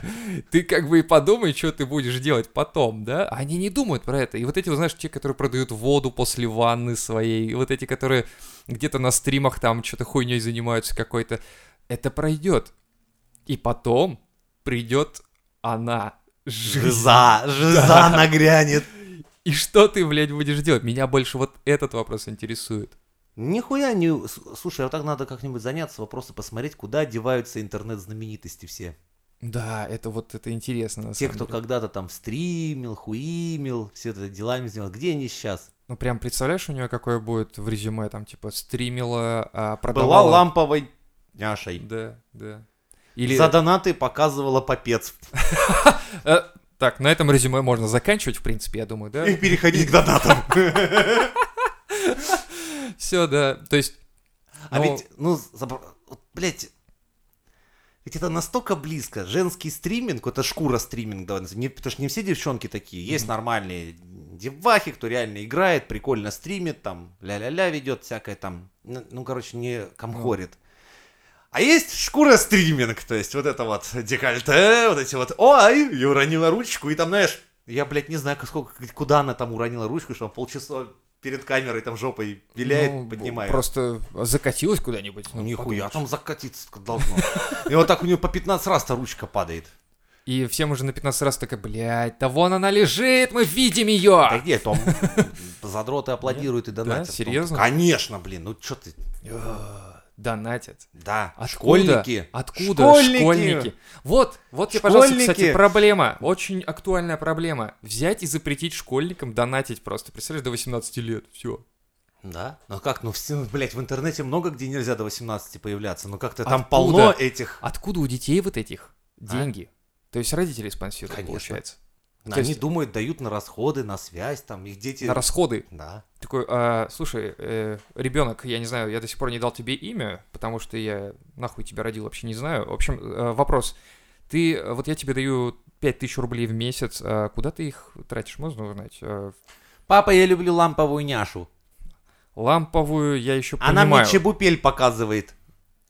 Ты как бы и подумай, что ты будешь делать потом, да? Они не думают про это. И вот эти, вот, знаешь, те, которые продают воду после ванны своей, и вот эти, которые где-то на стримах там что-то хуйней занимаются какой-то, это пройдет. И потом придет она. Жиза, жиза нагрянет. И что ты, блядь, будешь делать? Меня больше вот этот вопрос интересует. Нихуя не... Слушай, а вот так надо как-нибудь заняться вопросом, посмотреть, куда деваются интернет-знаменитости все. Да, это вот это интересно. Те, кто когда-то там стримил, хуимил, все это делами сделал. Где они сейчас? Ну, прям представляешь, у нее какое будет в резюме, там, типа, стримила, а, Была продавала... ламповой няшей. Да, да. Или... За донаты показывала попец. Э, так, на этом резюме можно заканчивать, в принципе, я думаю, да? И переходить к донатам. Все, да. То есть... А ну, ведь, ну, блядь, ведь это настолько близко. Женский стриминг, это шкура стриминг, назовем. Не- потому что не все девчонки такие. Есть нормальные девахи, кто реально играет, прикольно стримит, там, ля-ля-ля ведет, всякое там, ну, ну, короче, не комхорит. А есть шкура стриминг, то есть вот это вот декольте, вот эти вот, ой, я уронила ручку, и там, знаешь, я, блядь, не знаю, сколько, куда она там уронила ручку, что он полчаса перед камерой там жопой виляет, ну, поднимает. Просто закатилась куда-нибудь. ну, Нихуя, подумаешь. там закатиться должно. И вот так у нее по 15 раз-то ручка падает. И всем уже на 15 раз такая, блядь, да вон она лежит, мы видим ее! Да где там задроты аплодируют и донатят. Ну, серьезно? Конечно, блин, ну что ты... Донатят. Да, Откуда? школьники. Откуда? Школьники. Школьники. Вот, вот тебе, пожалуйста, кстати, проблема. Очень актуальная проблема. Взять и запретить школьникам донатить просто. Представляешь, до 18 лет. Все. Да? Ну как, ну, блядь, в интернете много где нельзя до 18 появляться, но как-то там Откуда? полно этих... Откуда у детей вот этих деньги? То есть родители спонсируют, Конечно. получается. То Они думают, дают на расходы, на связь, там, их дети... На расходы. Да. Такой, а, слушай, ребенок, я не знаю, я до сих пор не дал тебе имя, потому что я нахуй тебя родил, вообще не знаю. В общем, э, вопрос. Ты, э, вот я тебе даю 5000 рублей в месяц, а куда ты их тратишь, можно узнать? Э, Папа, я люблю ламповую няшу. Ламповую я еще Она понимаю. мне чебупель показывает.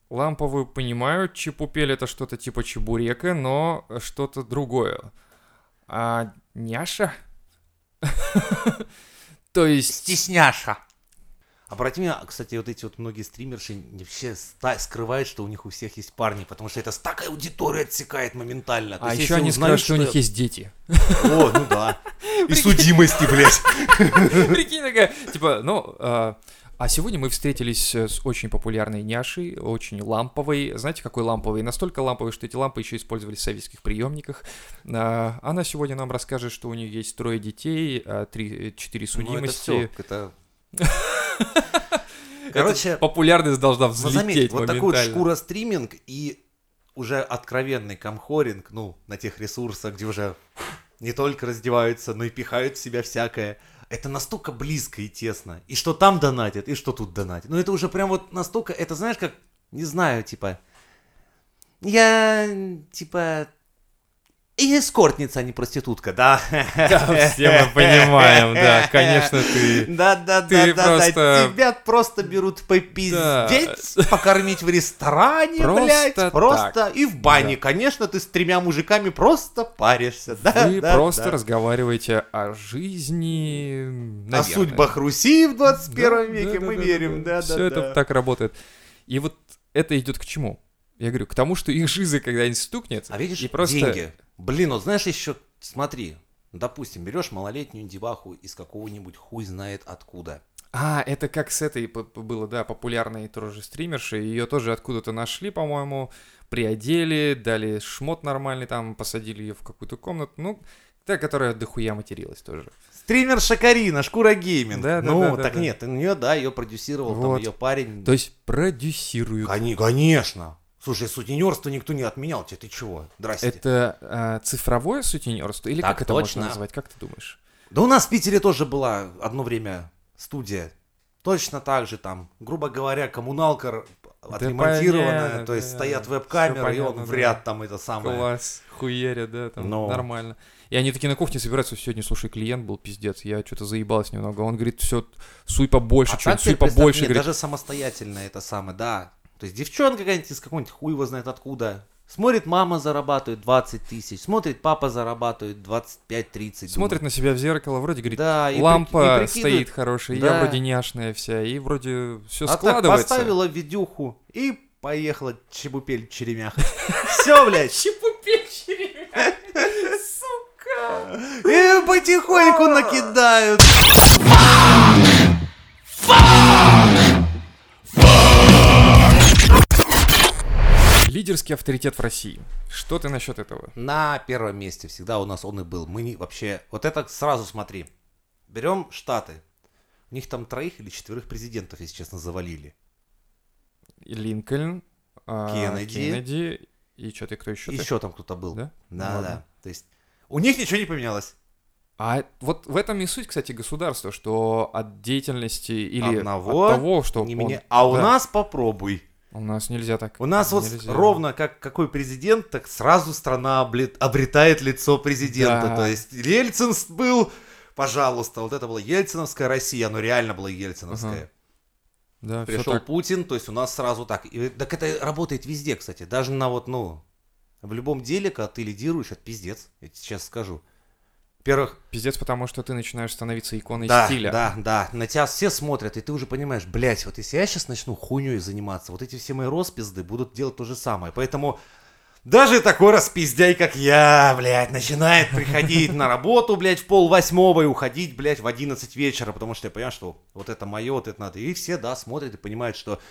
Ламповую понимаю, чепупель это что-то типа чебурека, но что-то другое. А няша? То есть... Стесняша. Обрати меня, кстати, вот эти вот многие стримерши не вообще скрывают, что у них у всех есть парни, потому что это стакая аудитория отсекает моментально. То А есть, еще они узнают, скажут, что у них есть дети. О, ну да. И судимости, блядь. Прикинь, такая, типа, ну, а сегодня мы встретились э, с очень популярной няшей, очень ламповой. Знаете, какой ламповой? Настолько ламповой, что эти лампы еще использовались в советских приемниках. А, Она сегодня нам расскажет, что у нее есть трое детей, а, три, четыре Ну, это судимости. всё, это... Короче, Популярность должна ну взлететь заметь, вот такой вот шкура стриминг и уже откровенный камхоринг, ну, на тех ресурсах, где уже не только раздеваются, но и пихают в себя всякое. Это настолько близко и тесно. И что там донатят, и что тут донатят. Ну это уже прям вот настолько, это знаешь как, не знаю, типа, я, типа, и эскортница, а не проститутка, да? Да, все мы понимаем, да, конечно, ты... Да, да, ты да, да, просто- да. Тебя просто берут попиздеть, покормить в ресторане, Просто блядь, так. просто и в бане. Да. Конечно, ты с тремя мужиками просто паришься, да, Вы да, просто да. разговариваете о жизни, О наверное. судьбах Руси в 21 Да, веке да, мы да, верим, да, да, Все да. это так работает. И вот это идет к чему? Я говорю, к тому, что их жизнь когда-нибудь стукнет. А видишь, и просто... деньги. Блин, вот знаешь еще, смотри, допустим, берешь малолетнюю деваху из какого-нибудь хуй знает откуда. А, это как с этой было, да, популярной тоже стримерши. Ее тоже откуда-то нашли, по-моему, приодели, дали шмот нормальный, там, посадили ее в какую-то комнату. Ну, та, которая дохуя материлась тоже. Стример Шакарина, Шкура Гейминг. Да, да, ну, да, да, так да. нет, у нее, да, ее продюсировал там Вот. ее парень. То есть продюсируют. Кони- Конечно. Слушай, сутенерство никто не отменял, тебе ты чего? Здрасте. Это а, цифровое сутенерство? Или Так как это точно. можно назвать? Как ты думаешь? Да у нас в Питере тоже была одно время студия. Точно так же там, грубо говоря, коммуналка отремонтированная, понятно, то есть да. стоят веб-камеры, и он понятно, в да. ряд там это самое. Класс, хуяря, да, там Ну. нормально. И они такие на кухне собираются, сегодня, слушай, клиент был пиздец, я что-то заебалась немного. Он говорит, все, суй побольше, А что-нибудь, суй побольше, нет, говорит. даже самостоятельно это самое, да. То есть девчонка какая-нибудь из какой-нибудь хуй его знает откуда. Смотрит, мама зарабатывает 20 тысяч, смотрит, папа зарабатывает 25-30. Смотрит на себя в зеркало, вроде говорит, да, и при- лампа и стоит хорошая, я Да. вроде няшная вся, и вроде все А так складывается. поставила видюху и поехала чебупель черемях. Все, блядь. Сука! И потихоньку накидают. Лидерский авторитет в России. Что ты насчет этого? На первом месте всегда у нас он и был. Мы не вообще... Вот это сразу смотри. Берем Штаты. У них там троих или четверых президентов, если честно, завалили. Линкольн, а, Кеннеди. Кеннеди и что ты, кто еще? Еще там кто-то был. Да? Да, Ну да. То есть у них ничего не поменялось. А вот в этом и суть, кстати, государства, что от деятельности или Одного от того, что не он- меня- А у да, нас попробуй. У нас нельзя так. У нас вот Нельзя. ровно как какой президент, так сразу страна обретает лицо президента. Да. То есть Ельцин был, пожалуйста, вот это была Ельциновская Россия, оно реально было Ельциновская. Да, всё Пришел так. Путин, то есть у нас сразу так. И, так это работает везде, кстати. Даже на вот, ну, в любом деле, когда ты лидируешь, это пиздец. Я тебе сейчас скажу. Во-первых, Пиздец, потому что ты начинаешь становиться иконой да, стиля. да, да, на тебя все смотрят, и ты уже понимаешь, блядь, вот если я сейчас начну хуйней заниматься, вот эти все мои роспизды будут делать то же самое. Поэтому даже такой распиздяй, как я, блядь, начинает приходить на работу, блядь, в пол восьмого и уходить, блядь, в 11 вечера, потому что я понимаю, что вот это мое, вот это надо. И все, да, смотрят и понимают, что,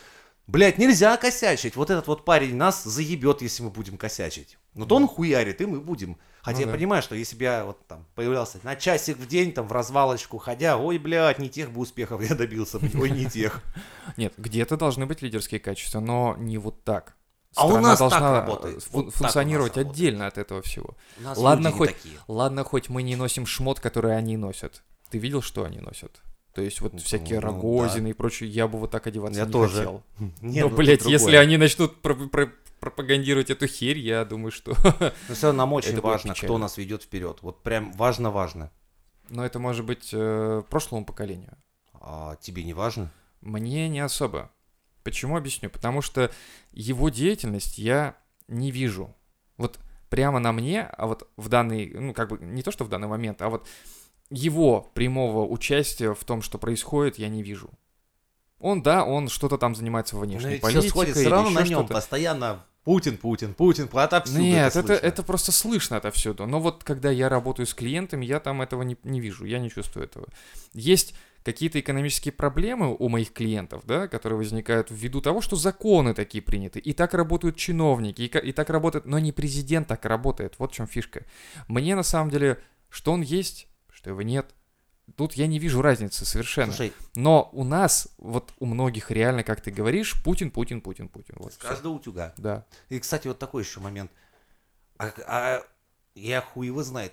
блядь, нельзя косячить. Вот этот вот парень нас заебет, если мы будем косячить. Но то он хуярит, и мы будем. Хотя Ну я да. понимаю, что если бы я вот там появлялся на часик в день, там в развалочку ходя, ой, блядь, не тех бы успехов я добился, ой, не тех. Нет, где-то должны быть лидерские качества, но не вот так. А у Страна нас так должна работает. фун- Вот так функционировать работает. отдельно от этого всего. У нас Ладно, хоть- такие. Ладно, хоть мы не носим шмот, который они носят. Ты видел, что они носят? То есть вот Ну, всякие ну, Рогозины и прочее, я бы вот так одеваться Я не тоже. хотел. Не, ну, ну, блядь, если другое. они начнут про- про- пропагандировать эту херь, я думаю, что... Но все равно нам очень важно, кто нас ведет вперед. Вот прям важно-важно. Но это может быть э, прошлому поколению. А тебе не важно? Мне не особо. Почему объясню? Потому что его деятельность я не вижу. Вот прямо на мне, а вот в данный, ну как бы не то, что в данный момент, а вот его прямого участия в том, что происходит, я не вижу. Он, да, он что-то там занимается Но внешней ведь политикой. все сходит все равно на нем. Постоянно Путин, Путин, Путин. Отовсюду Нет, это, это, слышно. это просто слышно отовсюду. Но вот когда я работаю с клиентами, я там этого не, не вижу, я не чувствую этого. Есть какие-то экономические проблемы у моих клиентов, да, которые возникают ввиду того, что законы такие приняты, и так работают чиновники, и, и так работает, но не президент так работает, вот в чем фишка. Мне на самом деле, что он есть, что его нет, тут я не вижу разницы совершенно. Слушай, Но у нас, вот у многих реально, как ты говоришь, Путин, Путин, Путин, Путин. Вот каждого утюга. Да. И, кстати, вот такой еще момент. А, а я хуй его знает.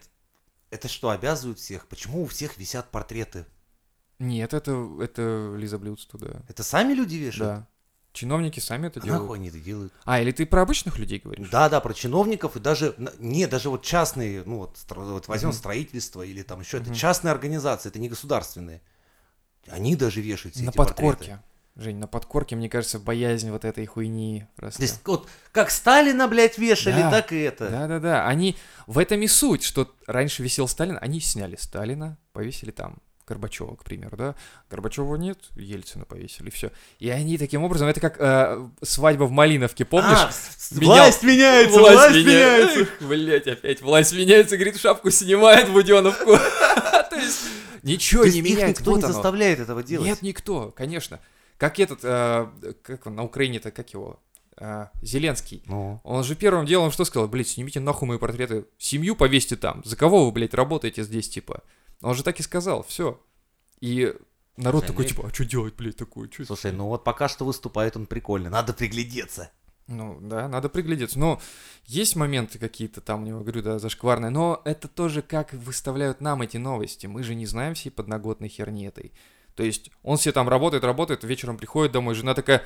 Это что, обязывают всех? Почему у всех висят портреты? Нет, это, это Лиза Блюдство, да. Это сами люди вешают? Да. Чиновники сами это А делают. нахуй они это делают? А, или ты про обычных людей говоришь? Да, да, про чиновников и даже, не, даже вот частные, ну вот, вот возьмем Мгм. строительство или там еще, это Мгм. частные организации, это не государственные. Они даже вешают все на эти портреты. подкорке. Жень, на подкорке, мне кажется, боязнь вот этой хуйни просто. То есть вот как Сталина, блядь, вешали, Да. так и это. Да-да-да, они... В этом и суть, что раньше висел Сталин, они сняли Сталина, повесили там. Горбачева, к примеру, да? Горбачева нет, Ельцина повесили, все. И они таким образом, это как э, свадьба в Малиновке, помнишь? А, Менял- власть меняется, власть, меняется. Блять, опять власть меняется, говорит, шапку снимает Буденовку. То есть ничего не меняется. никто не заставляет этого делать. Нет, никто, конечно. Как этот, э, как он на Украине-то, как его? Э, Зеленский. Ну, Он же первым делом что сказал? Блять, снимите нахуй мои портреты. Семью повесьте там. За кого вы, блядь, работаете здесь, типа? Он же так и сказал, все. И народ Слушай, такой, ну типа, а что делать, блядь, такое? Чё это?» слушай, ну вот пока что выступает он прикольно, надо приглядеться. Ну, да, надо приглядеться. Но есть моменты какие-то там у него, говорю, да, зашкварные, но это тоже как выставляют нам эти новости. Мы же не знаем всей подноготной херни этой. То есть он все там работает, работает, вечером приходит домой, жена такая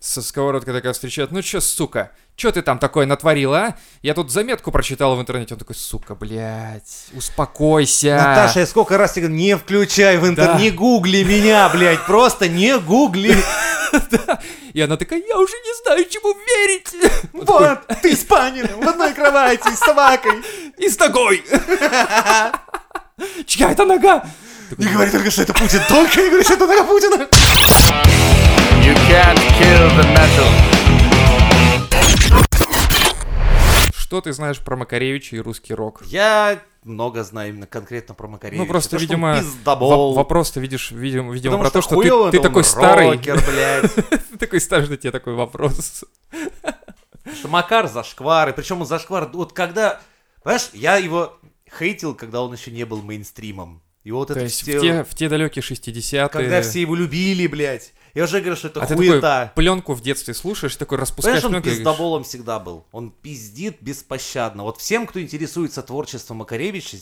со сковородкой такая встречает, ну чё, сука, чё ты там такое натворила, а? Я тут заметку прочитал в интернете, он такой, сука, блядь, успокойся. Наташа, я сколько раз тебе говорю, не включай в интернет, Да. не гугли меня, блядь, просто не гугли. И она такая, я уже не знаю, чему верить. Вот, ты с Паниным в одной кровати с собакой. И с ногой. Чья это нога? Не говори только, что это Путин, только не говори, что это нога Путина. You can't kill the metal. Что ты знаешь про Макаревича и русский рок? Я много знаю именно конкретно про Макаревича. Ну, просто, То, что видимо, пиздобол. Во- Вопрос ты видишь, видимо, видимо Потому про то, что ты, ты такой старый. рокер, блядь. Ты такой старый, что тебе такой вопрос. Что Макар зашквары, причем он зашквар, вот когда, понимаешь, я его хейтил, когда он еще не был мейнстримом. И вот То это есть все, в те, в те далекие 60-е... когда все его любили, блядь. Я уже говорю, что это а ты такой хуета. пленку в детстве слушаешь, такой распускаешь Понимаешь, он пленку говоришь, пиздоболом всегда был. Он пиздит беспощадно. Вот всем, кто интересуется творчеством Макаревича,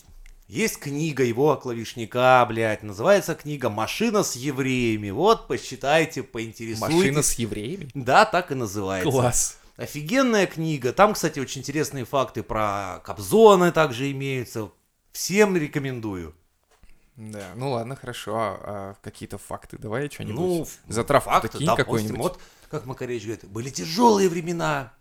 есть книга его клавишника, блядь. Называется книга «Машина с евреями». Вот, посчитайте, поинтересуйтесь. машина с евреями? Да, так и называется. Класс. Офигенная книга. Там, кстати, очень интересные факты про Кобзона также имеются. Всем рекомендую. Да, ну ладно, хорошо. А, а какие-то факты давай что-нибудь. Ну, ф- Затравку факты, допустим, какой-нибудь. Вот, как Макаревич говорит, были тяжелые времена.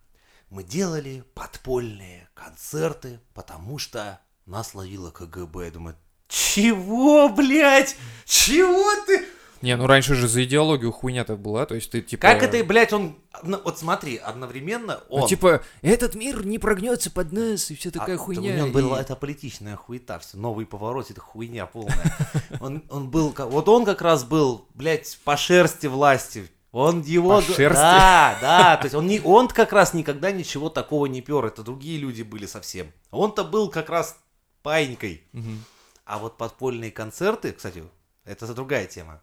Мы делали подпольные концерты, потому что нас ловило КГБ. Я думаю, чего, блядь? Чего ты? Не, ну раньше же за идеологию хуйня-то была, то есть ты типа... Как это, блядь, он... Вот смотри, одновременно он... Ну, типа, этот мир не прогнется под нас, и все А, такая да хуйня. У него и- была это политичная хуета, все, новый поворот, это хуйня полная. Он, он был, вот он как раз был, блядь, по шерсти власти. Он его... По шерсти? Да, да, то есть он, не, он как раз никогда ничего такого не пер, это другие люди были совсем. Он-то был как раз паинькой. Мгм. А вот подпольные концерты, кстати, это другая тема.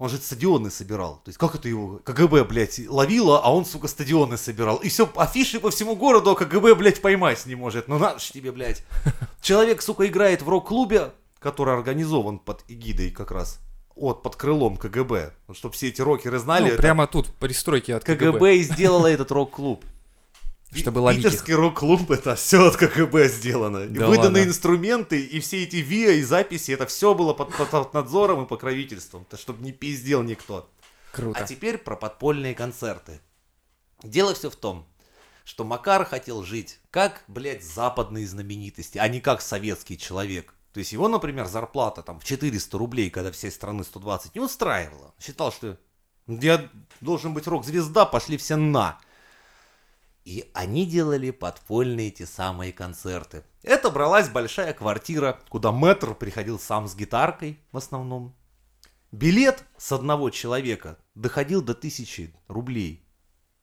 Он же стадионы собирал. То есть как это его КГБ, блядь, ловило, а он, сука, стадионы собирал. И все, афиши по всему городу, а КГБ, блядь, поймать не может. Ну надо ж тебе, блядь. Человек, сука, играет в рок-клубе, который организован под эгидой как раз. Вот, под крылом КГБ. Чтобы все эти рокеры знали, Ну, это прямо тут, пристройки от КГБ. КГБ и сделала этот рок-клуб. Чтобы ловить. Питерский рок-клуб, это все от КГБ сделано. Да Выданы ладно. инструменты, и все эти ВИА и записи, это все было под, под- под надзором и покровительством, то чтобы не пиздел никто. Круто. А теперь про подпольные концерты. Дело все в том, что Макар хотел жить как, блядь, западные знаменитости, а не как советский человек. То есть его, например, зарплата там в 400 рублей, когда всей страны 120, не устраивала. Считал, что я должен быть рок-звезда, пошли все на. И они делали подпольные эти самые концерты. Это бралась большая квартира, куда мэтр приходил сам с гитаркой в основном. Билет с одного человека доходил до тысячи рублей.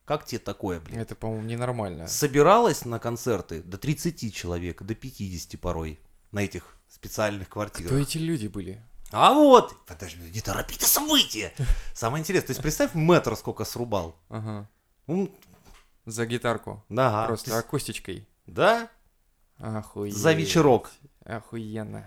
Как тебе такое, блин? Это, по-моему, ненормально. Собиралось на концерты до 30 человек, до 50 порой на этих специальных квартирах. Кто эти люди были? А вот, подожди, не торопитесь события. Самое интересное, то есть представь, мэтр сколько срубал. Ага. Ну, За гитарку. да, Просто ты- акустичкой. да, Охуеть. за вечерок. Охуенно.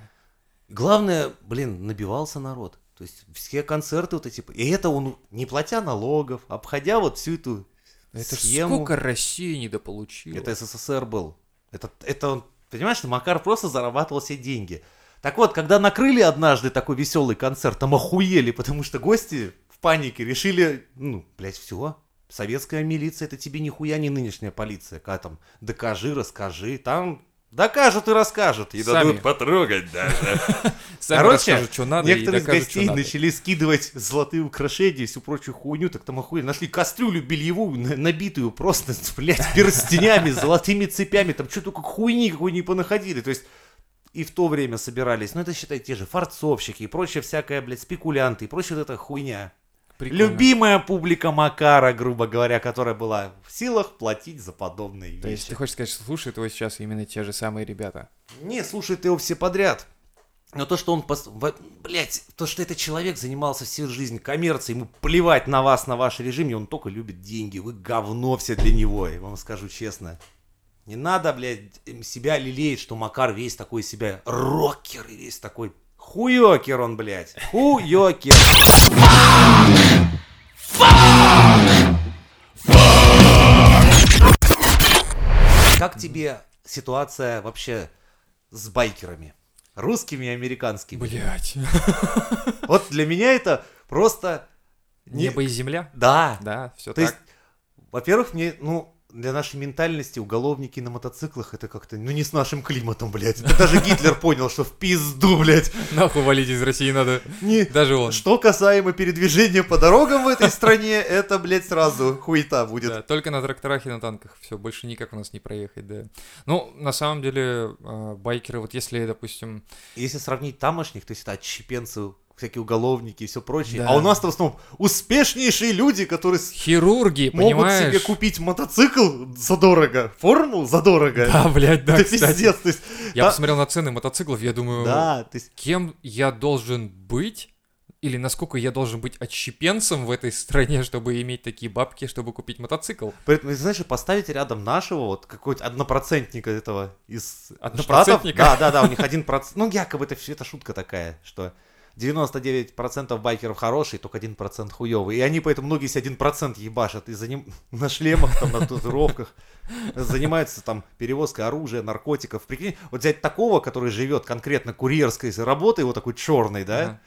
Главное, блин, набивался народ. То есть все концерты вот эти. И это он, не платя налогов, обходя вот всю эту Это схему. сколько Россия недополучила. Это СССР был. Это, это он, понимаешь, Макар просто зарабатывал все деньги. Так вот, когда накрыли однажды такой веселый концерт, там охуели, потому что гости в панике решили, ну, блядь, все. Советская милиция, это тебе нихуя не нынешняя полиция. Когда там докажи, расскажи, там докажут и расскажут. И Сами. дадут потрогать даже. Сами Короче, расскажут, что надо, и Некоторые из гостей начали скидывать золотые украшения и всю прочую хуйню, так там охуенно. Нашли кастрюлю бельевую, на- набитую просто, блядь, перстенями, золотыми цепями, там что только хуйни какой не понаходили. То есть и в то время собирались, ну это считай те же фарцовщики и прочая всякая, блядь, спекулянты и прочая вот эта хуйня. Прикольно. Любимая публика Макара, грубо говоря, которая была в силах платить за подобные То есть вещи. ты хочешь сказать, что слушают его сейчас именно те же самые ребята? Не, слушают его все подряд. Но то, что он, пос... блядь, то, что этот человек занимался всю жизнь коммерцией, ему плевать на вас, на ваш режим, и он только любит деньги, вы говно все для него, я вам скажу честно. Не надо, блядь, себя лелеять, что Макар весь такой себя рокер и весь такой хуёкер он, блядь, хуёкер. Как тебе ситуация вообще с байкерами? Русскими и американскими? Блять. Вот для меня это просто... не- Небо и земля? Да. Да, все То так. есть, во-первых, мне, ну, для нашей ментальности уголовники на мотоциклах это как-то, ну, не с нашим климатом, блядь. Это даже Гитлер понял, что в пизду, блядь. Нахуй валить из России надо. Не... Даже он. Что касаемо передвижения по дорогам в этой стране, это, блядь, сразу хуета будет. Да, только на тракторах и на танках. Все, больше никак у нас не проехать, да. Ну, на самом деле, э, байкеры, вот если, допустим, Если сравнить тамошних, то есть это отщепенцы, всякие уголовники и все прочее. Да. А у нас-то в основном успешнейшие люди, которые хирурги, могут понимаешь? себе купить мотоцикл задорого, форму задорого. Да, блядь, да, это кстати. пиздец. То есть, Я да, посмотрел на цены мотоциклов, я думаю, да, то есть кем я должен быть, или насколько я должен быть отщепенцем в этой стране, чтобы иметь такие бабки, чтобы купить мотоцикл. Поэтому, знаешь, поставить рядом нашего, вот какой-то однопроцентника этого из Однопроцентника? Штатов. Да, да, да, у них один процент. Ну, якобы это все это шутка такая, что 99% байкеров хорошие, только 1% хуёвый. И они поэтому многие себе 1% ебашат и за ним на шлемах, там, на татуировках. Занимаются там перевозкой оружия, наркотиков. Прикинь, вот взять такого, который живет конкретно курьерской работой, вот такой черный, да,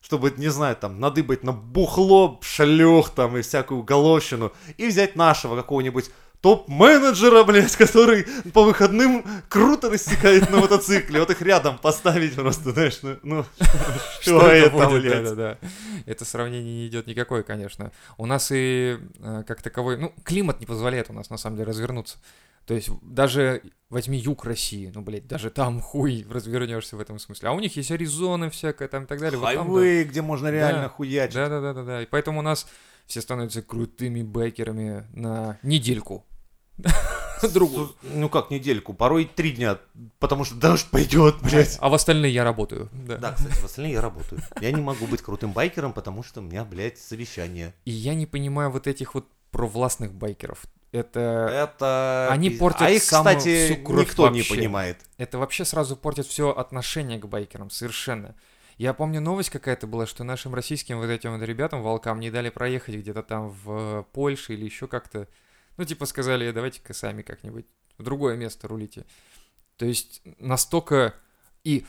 чтобы, не знаю, там, надыбать на бухло, шалёх там и всякую головщину, и взять нашего какого-нибудь топ-менеджера, блядь, который по выходным круто рассекает на мотоцикле, вот их рядом поставить просто, знаешь, ну, ну что это, будет, блядь? Да-да-да. Это сравнение не идет никакое, конечно. У нас и э, как таковой, ну, климат не позволяет у нас, на самом деле, развернуться. То есть даже возьми юг России, ну, блядь, даже там хуй развернешься в этом смысле. А у них есть Аризона всякая там и так далее. вот там, да. Хайвей, где можно реально Да. хуячить. Да, да, да, да, да. И поэтому у нас все становятся крутыми байкерами на недельку. Другую. Ну как недельку, порой три дня, потому что дождь пойдет, блядь. А в остальные я работаю. Да. Да, кстати, в остальные я работаю. Я не могу быть крутым байкером, потому что у меня, блядь, совещание. И я не понимаю вот этих вот провластных байкеров. Это, Это... Они портят А их, самую кстати, всю кровь никто не вообще. понимает. это вообще сразу портит все отношение к байкерам, совершенно. Я помню, новость какая-то была, что нашим российским вот этим вот ребятам, волкам, не дали проехать где-то там в Польше или еще как-то. Ну, типа сказали, давайте-ка сами как-нибудь в другое место рулите. То есть настолько... И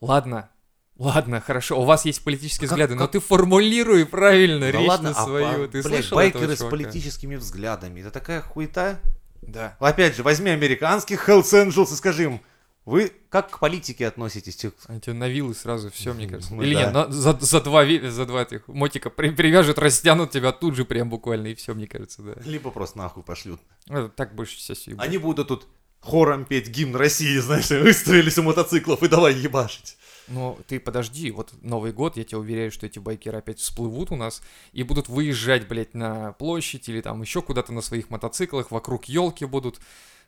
ладно, ладно, хорошо, у вас есть политические Как- взгляды, но как- ты формулируй правильно Да речь ладно, на а, свою. а, ты блядь, слышал байкеры с политическими взглядами. Это такая хуета. Да. Опять же, возьми американских Hells Angels и скажи им, вы как к политике относитесь? Те- Они тебе на вилы сразу, все, мне кажется. Ну Или да. нет, на- за, за два, за два этих мотика при- привяжут, растянут тебя тут же прям буквально, и все, мне кажется, да. Либо просто нахуй пошлют. Ну, так больше будет. Они будут тут хором петь гимн России, знаешь, выстроились у мотоциклов и давай ебашить. Но ты подожди, вот Новый год, я тебе уверяю, что эти байкеры опять всплывут у нас и будут выезжать, блядь, на площадь или там еще куда-то на своих мотоциклах, вокруг елки будут,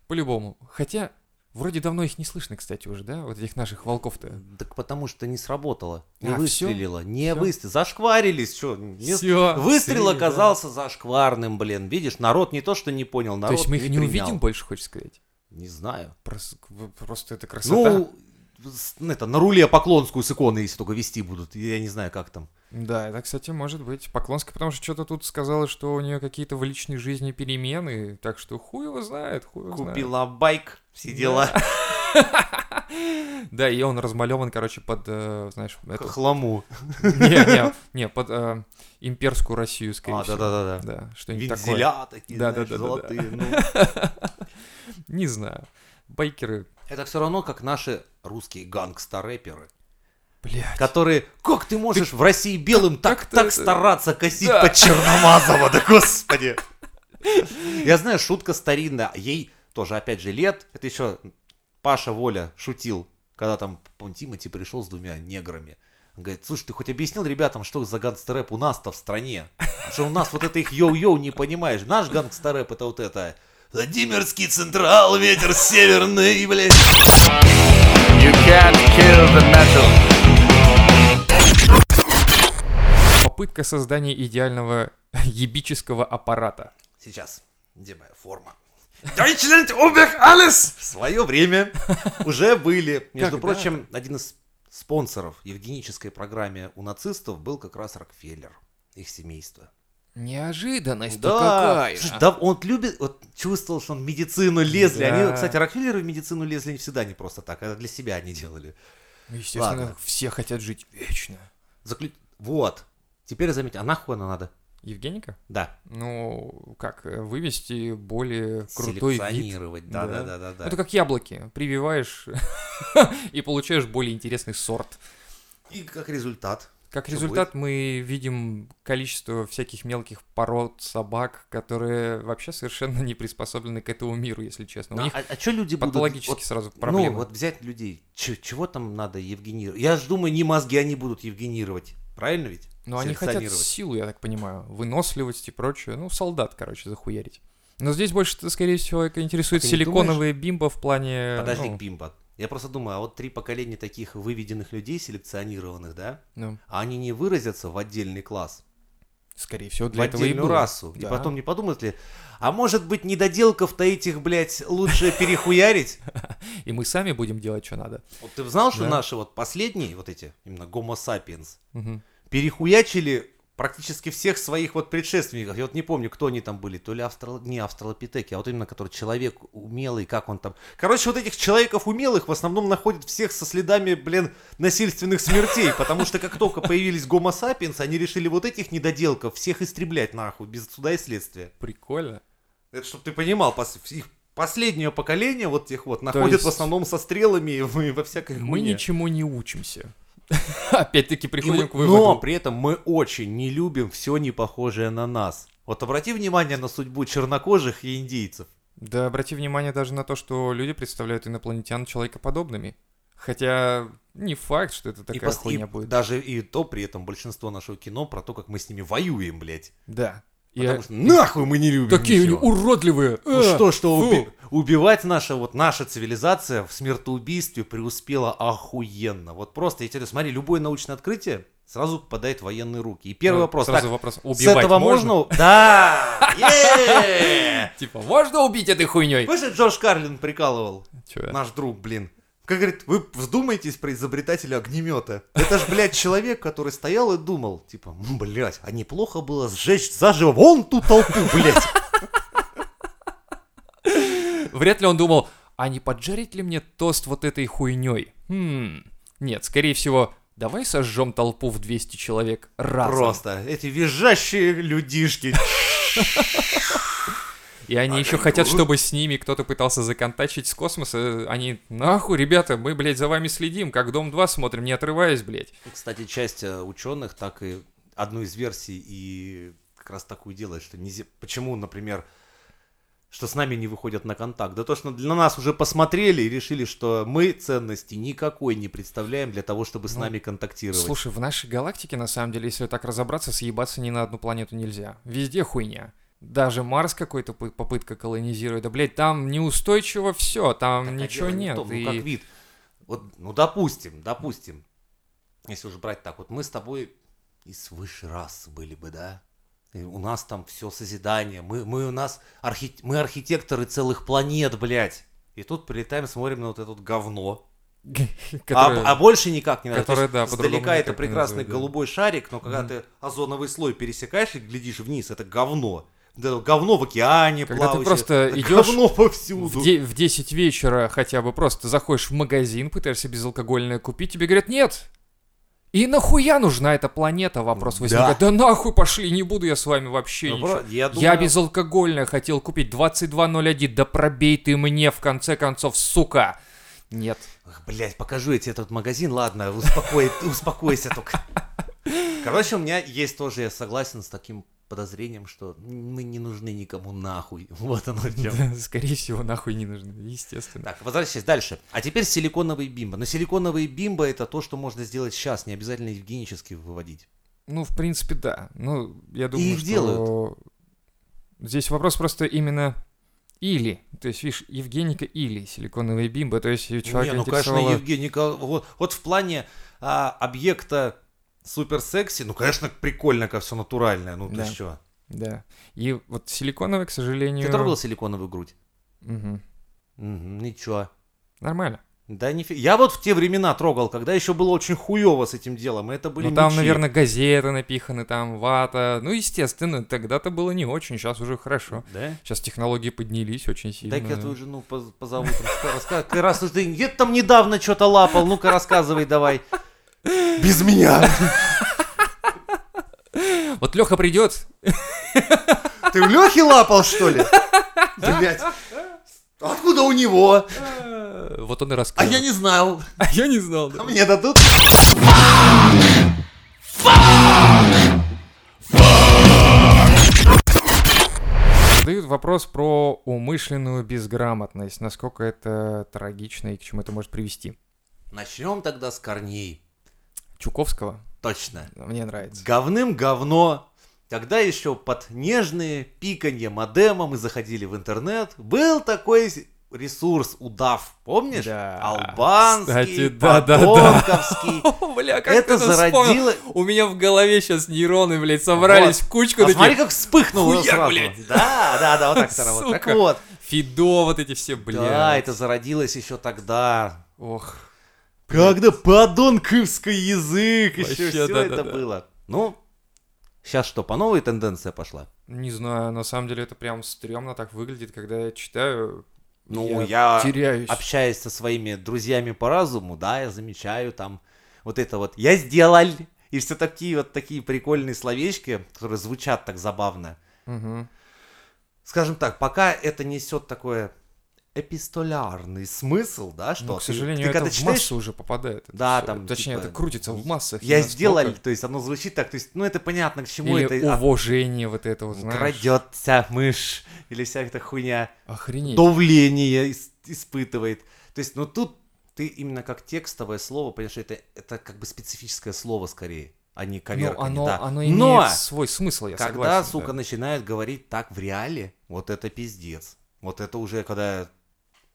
по-любому. Хотя, вроде давно их не слышно, кстати, уже, да, вот этих наших волков-то. Так потому что не сработало, не А, выстрелило, не Всё? выстрелило, зашкварились, что, не- Всё, Выстрел да. оказался зашкварным, блин, видишь, народ не то что не понял, То народ есть мы их не, принял. увидим больше, хочешь сказать? Не знаю. Просто, просто это красота. Ну, это, на руле Поклонскую с иконой, если только вести будут, я не знаю, как там. Да, это, кстати, может быть. Поклонская, потому что что-то тут сказала, что у нее какие-то в личной жизни перемены, так что хуй его знает, хуй его знает. Купила байк, все дела, Да, и он размалеван, короче, под, э, знаешь, хламу. Не, не, не, под э, имперскую Россию, скорее А, всего. да-да-да. Да, что-нибудь такое. Вензеля такие, знаешь, золотые. ну. Не знаю. Байкеры, Это все равно, как наши русские гангста-рэперы, блядь. которые... Как ты можешь в России белым так, так стараться косить Да. под черномазого, да господи! Я знаю, шутка старинная, ей тоже, опять же, лет, это еще Паша Воля шутил, когда там, по Тимати пришел с двумя неграми. Он говорит, слушай, ты хоть объяснил ребятам, что за гангстер-рэп у нас-то в стране? Что у нас вот это их йоу-йоу не понимаешь. Наш гангстер-рэп это вот это... Владимирский Централ, ветер северный, блядь. You can't kill the metal. Попытка создания идеального ебического аппарата. Сейчас. Где моя форма? Deutschland über alles! В свое время уже были. Между Когда? прочим, один из спонсоров евгенической программе у нацистов был как раз Рокфеллер, их семейство. Неожиданность Да, слушай, да, он любит, вот чувствовал, что он в медицину лезли. Они, Да. кстати, Рокфеллеры в медицину лезли не всегда не просто так, а для себя они делали. Естественно, Ладно. все хотят жить вечно. Заклю- Вот. Теперь заметьте, а нахуй она надо? Евгеника? Да. Ну, как, э, вывести более крутой вид. Селекционировать. Да, да, Да. да. Это как яблоки. Прививаешь и получаешь более интересный сорт. И как результат. Как результат, мы видим количество всяких мелких пород собак, которые вообще совершенно не приспособлены к этому миру, если честно. У Ну, них а, что люди будут... патологически вот, сразу Ну, проблемы. вот взять людей, чё- чего там надо евгенировать? Я же думаю, не мозги они будут евгенировать. Правильно ведь? Но они хотят силу, я так понимаю, выносливость и прочее. Ну, солдат, короче, захуярить. Но здесь больше, скорее всего, это интересует А силиконовые бимбо в плане... Подожди, ну, Бимба. Я просто думаю, а вот три поколения таких выведенных людей, селекционированных, да? ну, А они не выразятся в отдельный класс, скорее всего, в для этого и было. расу. И Да. потом не подумают ли, а может быть недоделков-то этих, блядь, лучше перехуярить? И мы сами будем делать, что надо. Вот ты знал, что наши вот последние, вот эти, именно sapiens, Мгм. перехуячили практически всех своих вот предшественников. Я вот не помню, кто они там были, то ли австрал... не австралопитеки, а вот именно который человек умелый, как он там. Короче, вот этих человеков умелых в основном находят всех со следами, блин, насильственных смертей, потому что как только появились гомо сапиенс, они решили вот этих недоделков всех истреблять нахуй, без суда и следствия. Прикольно. Это чтобы ты понимал, их последнее поколение вот тех вот находят есть в основном со стрелами и во всякой Мы хуйне. ничему не учимся. Опять-таки И приходим мы- к выводу. Но при этом мы очень не любим все не похожее на нас. Вот обрати внимание на судьбу чернокожих и индейцев. Да обрати внимание даже на то, что люди представляют инопланетян человекоподобными. Хотя не факт, что это и, такая и хуйня будет. даже и то при этом большинство нашего кино про то, как мы с ними воюем, блядь. Да. И Потому что нахуй мы не любим Такие ничего. уродливые. Ну а, что, что фу. Уби- убивать наша вот наша цивилизация в смертоубийстве преуспела охуенно. Вот просто, я тебе смотри, любое научное открытие сразу попадает в военные руки. И первый Ну, вопрос, Сразу так, вопрос. с Убивать этого можно? можно? Да! Типа, можно убить этой хуйней? Помнишь, Джордж Карлин прикалывал? Наш друг, блин. Как говорит, вы вздумаетесь про изобретателя огнемета. Это ж, блядь, человек, который стоял и думал, типа, «М, блядь, а неплохо было сжечь заживо вон ту толпу, блядь. Вряд ли он думал, а не поджарить ли мне тост вот этой хуйней? Хм. Нет, скорее всего, давай сожжем толпу в 200 человек разом. Просто эти визжащие людишки. И они еще хотят, чтобы с ними кто-то пытался законтачить с космоса. Они, нахуй, ребята, мы, блядь, за вами следим, как Дом-2 смотрим, не отрываясь, блядь. Кстати, часть э, ученых так и одну из версий и как раз такую делает, что нельзя... Почему, например, что с нами не выходят на контакт? Да то, что для нас уже посмотрели и решили, что мы ценности никакой не представляем для того, чтобы с Ну, нами контактировать. Слушай, в нашей галактике, на самом деле, если так разобраться, съебаться ни на одну планету нельзя. Везде хуйня. Даже Марс какой-то пы- попытка колонизировать. Да, блядь, там неустойчиво все, там Так, а ничего дело не нет. том, и- Ну, как вид. Вот, ну, допустим, допустим, если уже брать так, вот мы с тобой из высшей расы были бы, да? И у нас там все созидание, мы, мы у нас архи- мы архитекторы целых планет, блядь. И тут прилетаем, смотрим на вот это вот говно. которое- А, а больше никак не которое, есть да, Издалека это прекрасный да. голубой шарик, но когда Мгм. ты озоновый слой пересекаешь и глядишь вниз, это говно. Да, говно в океане Когда ты плавающее, просто это идешь говно повсюду. В, де- в 10 вечера хотя бы просто заходишь в магазин, пытаешься безалкогольное купить, тебе говорят, нет. И нахуя нужна эта планета? Вопрос Да. возникает. Да нахуй пошли, не буду я с вами вообще Ну, ничего. я Я думаю- безалкогольное хотел купить 22.01, да пробей ты мне в конце концов, сука. Нет. Ах, блядь, покажу я тебе этот магазин, ладно, успокой, успокойся только. Короче, у меня есть тоже, я согласен с таким подозрением, что мы не нужны никому нахуй. Вот оно. Да, Скорее всего, нахуй не нужно, естественно. Так, возвращаясь дальше. А теперь силиконовые бимбо. Но силиконовые бимбо это то, что можно сделать сейчас, не обязательно евгенически выводить. Ну, в принципе, да. Ну, я думаю, их что... делают. Здесь вопрос просто именно или. То есть, видишь, Евгеника или силиконовые бимбо. То есть, человек не, ну, конечно, Евгеника, вот, вот в плане а, объекта супер секси. Ну, конечно, прикольно, как все натуральное. Ну, Да. ты что? Да. И вот силиконовый, к сожалению... Ты трогал силиконовую грудь? Мгм. Мгм, ничего. Нормально. Да нифига. Я вот в те времена трогал, когда еще было очень хуево с этим делом. и Это были ну там, мечи. наверное, газеты напиханы, там вата. Ну, естественно, тогда-то было не очень, сейчас уже хорошо. Да? Сейчас технологии поднялись очень сильно. Дай-ка я твою жену поз- позову. Ты раз ты где-то там недавно что-то лапал, ну-ка рассказывай давай. Без меня. Вот Леха придет, Ты у Лехи лапал, что ли? Блять. Откуда у него? вот он и А расскажет. я не знал. А я не знал. да. А мне дадут? Задают вопрос про умышленную безграмотность. Насколько это трагично и к чему это может привести. Начнем тогда с корней. Чуковского? Точно. Мне нравится. Говным говно. Когда еще под нежные пиканье модема мы заходили в интернет, был такой ресурс удав, помнишь? Да. Албанский, Кстати, да, да, да. бля, как Это зародило... У меня в голове сейчас нейроны, блядь, собрались в кучку А смотри, как вспыхнуло сразу. блядь. Да, да, да, вот так сразу. Так вот. Фидо, вот эти все, блядь. Да, это зародилось еще тогда. Ох. Когда подонковский язык, еще все да, это да, да. было. Ну, сейчас что, по новой тенденция пошла? Не знаю, на самом деле это прям стрёмно так выглядит, когда я читаю. Ну, я, теряюсь. общаясь со своими друзьями по разуму, да, я замечаю там вот это вот «я сделал», и все такие вот такие прикольные словечки, которые звучат так забавно. Мгм. Скажем так, пока это несет такое эпистолярный смысл, да, что Ну, к сожалению, ты, это когда в читаешь, массу уже попадает. это Да, всё. там, Точнее, типа, это крутится в массах. я настолько- сделал, то есть оно звучит так, то есть, ну это понятно, к чему Или это. а, уважение вот это вот, знаешь. Крадется мышь или вся эта хуйня. Охренеть. давление ис- испытывает. То есть, ну тут ты именно как текстовое слово, понимаешь, это, это как бы специфическое слово скорее, а не Ну, коверканье, оно, да. оно имеет Но свой смысл, я когда, согласен. сука, да. начинают говорить так в реале, вот это пиздец. Вот это уже когда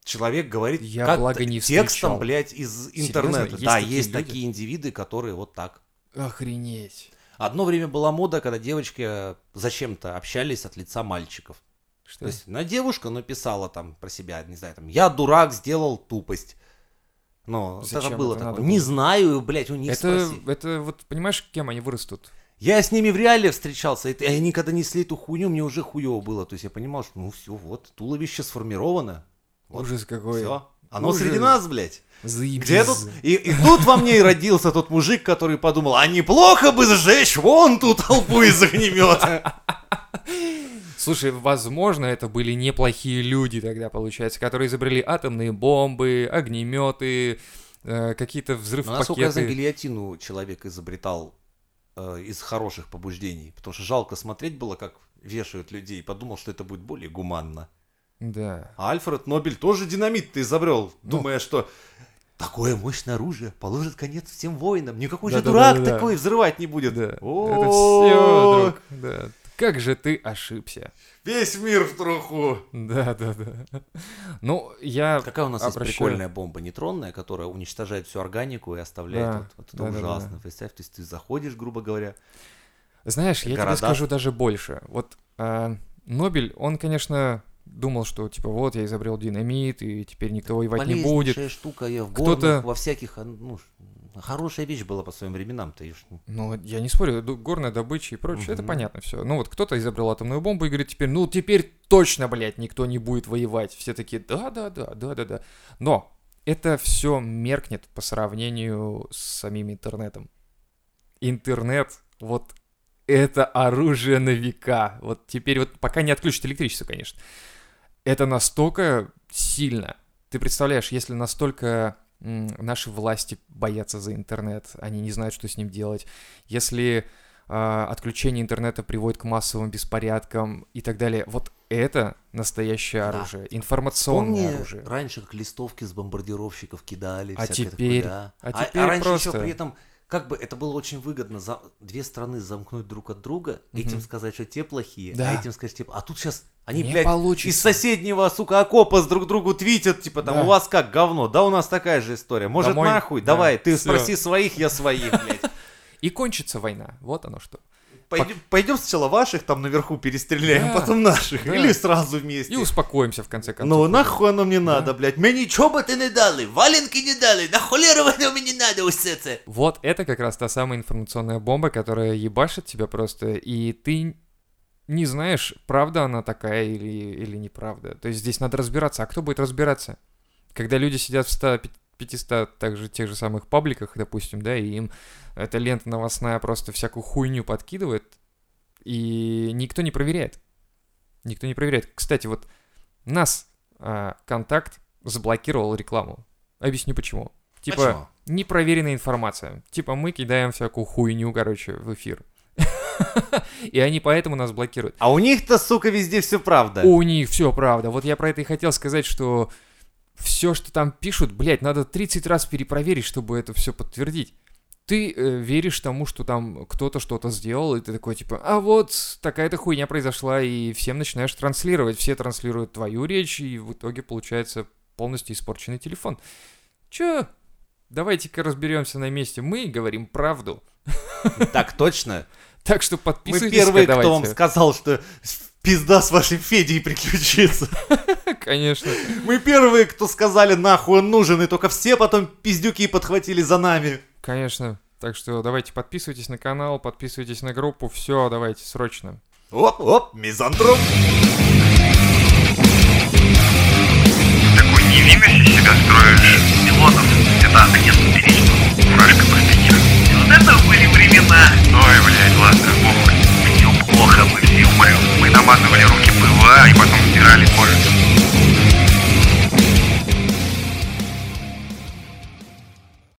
человек говорит Я, как благо, не текстом, блядь, из Серьезно? интернета. Есть да, такие есть люди? такие индивиды, которые вот так. Охренеть. Одно время была мода, когда девочки зачем-то общались от лица мальчиков. Что? То есть, на девушка написала там про себя, не знаю, там, я дурак, сделал тупость. Но Зачем это было это такое. надо Не было? знаю, блядь, у них это, спроси. это вот, понимаешь, кем они вырастут? Я с ними в реале встречался, и они когда несли эту хуйню, мне уже хуево было. То есть я понимал, что ну все, вот, туловище сформировано. Ужас какой. Все. Оно Ужас. среди нас, блядь. Заебись. Где тут? И, и тут во мне и родился тот мужик, который подумал, а неплохо бы сжечь вон ту толпу из огнемета. Слушай, возможно, это были неплохие люди тогда, получается, которые изобрели атомные бомбы, огнеметы, э, какие-то Но, насколько я знаю, взрыв-пакеты. гильотину человек изобретал э, из хороших побуждений. Потому что жалко смотреть было, как вешают людей. Подумал, что это будет более гуманно. Да. А Альфред Нобель тоже динамит-то изобрел, Ну. думая, что такое мощное оружие положит конец всем войнам. Никакой же Да-да-да-да-да. дурак такой взрывать не будет. Да. Это О, все, друг. Да. Как же ты ошибся. Весь мир в труху. Да, да, да. Ну, я Какая у нас есть обращаю- прикольная бомба нейтронная, которая уничтожает всю органику и оставляет Да, вот, вот это да-да-да. ужасно. Представь, то есть ты заходишь, грубо говоря. Знаешь, я города. тебе скажу даже больше. Вот а, Нобель, он, конечно, думал, что типа вот я изобрел динамит, и теперь никто воевать не будет. Штука, я в Кто-то- во всяких, а, ну, хорошая вещь была по своим временам-то. Ну, я не спорю, горная добыча и прочее, это Мгм. понятно все. Ну вот кто-то изобрел атомную бомбу и говорит теперь, ну теперь точно, блядь, никто не будет воевать. Все такие, да-да-да, да-да-да. Но это все меркнет по сравнению с самим интернетом. Интернет, вот это оружие на века. Вот теперь вот пока не отключат электричество, конечно. Это настолько сильно. Ты представляешь, если настолько наши власти боятся за интернет, они не знают, что с ним делать. Если а, отключение интернета приводит к массовым беспорядкам и так далее, вот это настоящее Да. оружие, информационное Помни, оружие. раньше как листовки с бомбардировщиков кидали. А всякое теперь- такое, да. а теперь раньше просто- еще при этом, как бы это было очень выгодно, за... две страны замкнуть друг от друга, этим Мгм. сказать, что те плохие, Да. а этим сказать, типа, а тут сейчас они, Не блядь, получится. из соседнего, сука, окопа с друг другу твитят, типа, там, Да. у вас как, говно? Да у нас такая же история. Может, Домой? нахуй? Да, Давай, ты всё. спроси своих, я своих, блядь. И кончится война. Вот оно что. Пойдем, пойдем сначала ваших там наверху перестреляем, Да, потом наших. да. Или сразу вместе. И успокоимся в конце концов. Ну нахуй оно мне надо, блядь. Мені нічого би ти не дали, валенки не дали, на холеру воно мені надо усе це. Вот это как раз та самая информационная бомба, которая ебашит тебя просто, и ты не знаешь, правда она такая или, или неправда. То есть здесь надо разбираться. А кто будет разбираться? Когда люди сидят в 100, 500 также тех же самых пабликах, допустим, да, и им эта лента новостная просто всякую хуйню подкидывает, и никто не проверяет. Никто не проверяет. Кстати, вот нас а, контакт заблокировал рекламу. Объясню почему. Типа, Почему? непроверенная информация. Типа, мы кидаем всякую хуйню, короче, в эфир. И они поэтому нас блокируют. А у них-то, сука, везде все правда. У них все правда. Вот я про это и хотел сказать, что все, что там пишут, блядь, надо 30 раз перепроверить, чтобы это все подтвердить. Ты э, веришь тому, что там кто-то что-то сделал, и ты такой типа, а вот такая-то хуйня произошла, и всем начинаешь транслировать. Все транслируют твою речь, и в итоге получается полностью испорченный телефон. Чё? Давайте-ка разберемся на месте. Мы говорим правду. Так точно. Так что Мы подписывайтесь. первые, кто вам сказал, что пизда с вашим Федей приключится. Конечно. Мы первые, кто сказали, нахуй он нужен, и только все потом пиздюки подхватили за нами. Конечно. Так что давайте подписывайтесь на канал, подписывайтесь на группу, все, давайте, срочно. Оп-оп, мизантроп. Такой невинность из себя строишь, Милонов, это агент перечного, фуражка простынер. Вот это были времена. Ой, блядь, ладно, похуй плохо были, умрел. Мы намазывали руки пыла и потом стирали кожу.